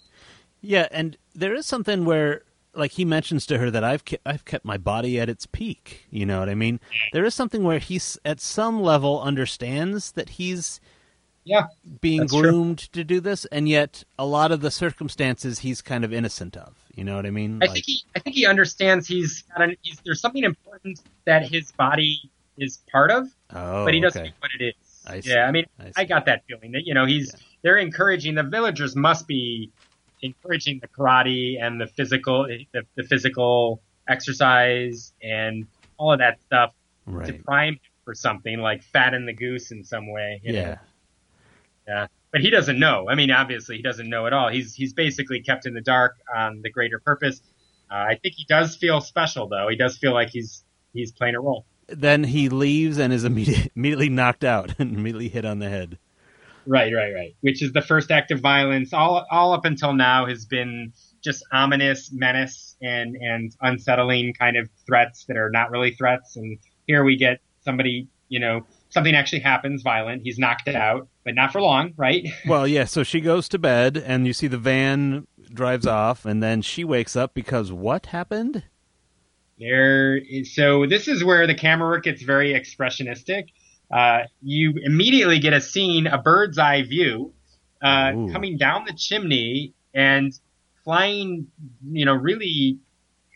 Yeah, and there is something where, like, he mentions to her that I've ke- I've kept my body at its peak. You know what I mean? There is something where he's at some level understands that he's Yeah, being That's true. groomed to do this, and yet a lot of the circumstances he's kind of innocent of. You know what I mean? I Like- think he, I think he understands he's got an, he's, there's something important that his body is part of, oh, but he doesn't okay. know what it is. I yeah, I mean, I. I, got that feeling that you know he's they're encouraging the villagers must be encouraging the karate and the physical the, the physical exercise and all of that stuff to prime him for something like fatten the goose in some way. you know? Yeah. Yeah. But he doesn't know. I mean, obviously he doesn't know at all. He's he's basically kept in the dark on the greater purpose. Uh, I think he does feel special though. He does feel like he's he's playing a role. Then he leaves and is immediate, [LAUGHS] immediately knocked out and immediately hit on the head. Right, right, right. Which is the first act of violence. All all up until now has been just ominous menace and and unsettling kind of threats that are not really threats. And here we get somebody, you know, something actually happens, violent. He's knocked out, but not for long, right? [LAUGHS] Well, yeah. So she goes to bed, and you see the van drives off, and then she wakes up because what happened? There, is, so this is where the camera work gets very expressionistic. Uh, you immediately get a scene, a bird's eye view, uh, coming down the chimney and flying, you know, really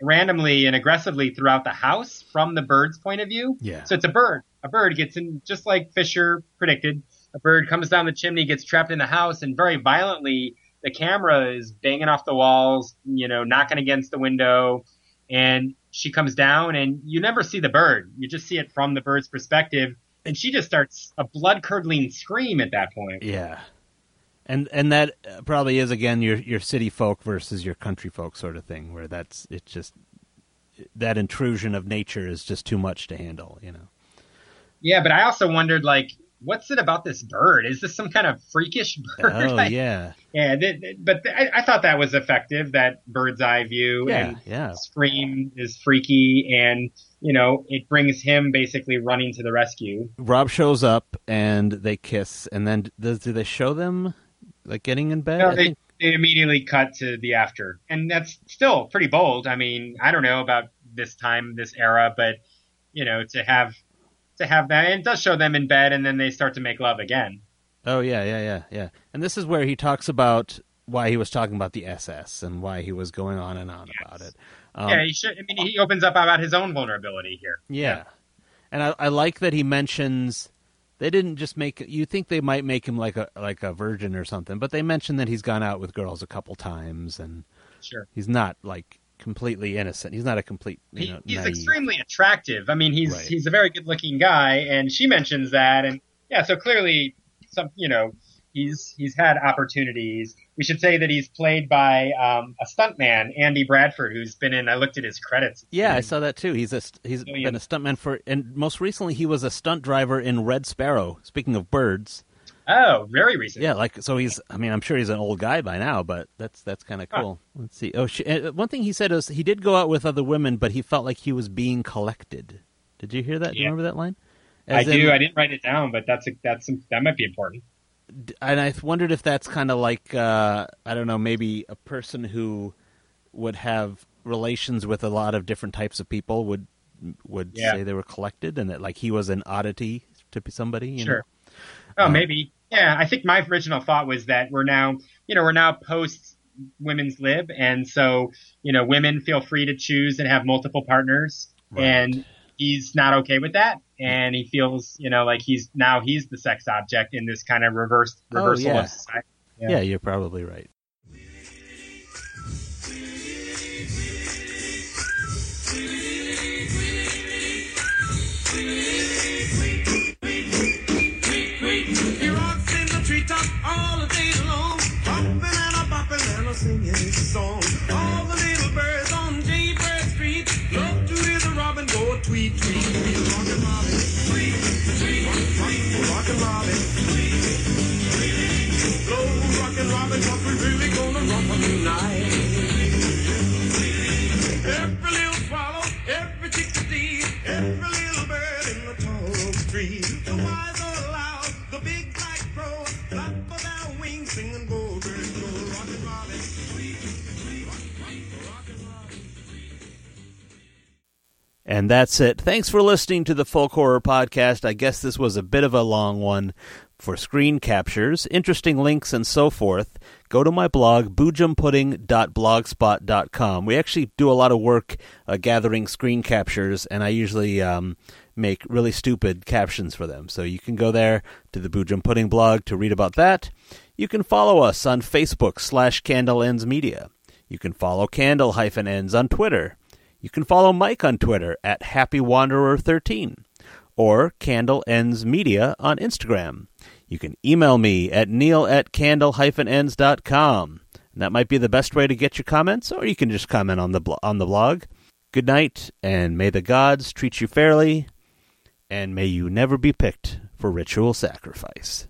randomly and aggressively throughout the house from the bird's point of view. Yeah. So it's a bird a bird gets in, just like Fisher predicted. A bird comes down the chimney, gets trapped in the house, and very violently, the camera is banging off the walls, you know, knocking against the window, and she comes down, and you never see the bird. You just see it from the bird's perspective, and she just starts a blood curdling scream at that point. Yeah. And and that probably is again your your city folk versus your country folk sort of thing, where that's it's just that intrusion of nature is just too much to handle, you know. Yeah, but I also wondered, like, what's it about this bird? Is this some kind of freakish [LAUGHS] bird? Oh Like, yeah, yeah. th- th- but th- I, I thought that was effective. That bird's eye view yeah, and yeah. scream is freaky, and you know it brings him basically running to the rescue. Rob shows up and they kiss, and then does do they show them like getting in bed? No, they, they immediately cut to the after, and that's still pretty bold. I mean, I don't know about this time, this era, but you know, to have to have that, and it does show them in bed, and then they start to make love again. Oh yeah, yeah, yeah, yeah. And this is where he talks about why he was talking about the SS and why he was going on and on about it. Um, yeah, he should. I mean, he opens up about his own vulnerability here. Yeah. And I, I like that he mentions they didn't just make you think they might make him like a like a virgin or something, but they mention that he's gone out with girls a couple times and Sure. he's not like completely innocent. He's not a complete you He, he's naive. extremely attractive. I mean, he's Right. he's a very good looking guy, and she mentions that, and yeah, so clearly, some you know, he's he's had opportunities. We should say that he's played by um, a stuntman, Andy Bradford, who's been in. I looked at his credits. Yeah, I saw that too. He's a he's Million. been a stuntman for and most recently he was a stunt driver in Red Sparrow. Speaking of birds. Oh, very recent. Yeah, like so he's. I mean, I'm sure he's an old guy by now, but that's that's kind of Huh. cool. Let's see. Oh, she, uh, one thing he said was he did go out with other women, but he felt like he was being collected. Did you hear that? Do you remember that line? I in- do. I didn't write it down, but that's a, that's that might be important. and I wondered if that's kind of like uh, I don't know, maybe a person who would have relations with a lot of different types of people would would Yeah. say they were collected, and that like he was an oddity to somebody. You Sure. Know? Oh, maybe. Yeah, I think my original thought was that we're now, you know, we're now post women's lib, and so you know, women feel free to choose and have multiple partners, Right. and he's not okay with that, mm-hmm. and he feels, you know, like he's now he's the sex object in this kind of reverse Oh, reversal yeah. of society. Yeah. Yeah. you're probably right. And that's it. Thanks for listening to the Folk Horror Podcast. I guess this was a bit of a long one for screen captures, interesting links, and so forth. Go to my blog, boojumpudding.blogspot.com. We actually do a lot of work uh, gathering screen captures, and I usually um, make really stupid captions for them. So you can go there to the Boojum Pudding blog to read about that. You can follow us on Facebook slash Candle Ends Media. You can follow Candle Ends on Twitter. You can follow Mike on Twitter at HappyWanderer13 or Candle Ends Media on Instagram. You can email me at neil at candle-ends.com. And that might be the best way to get your comments, or you can just comment on the, blo- on the blog. Good night, and may the gods treat you fairly, and may you never be picked for ritual sacrifice.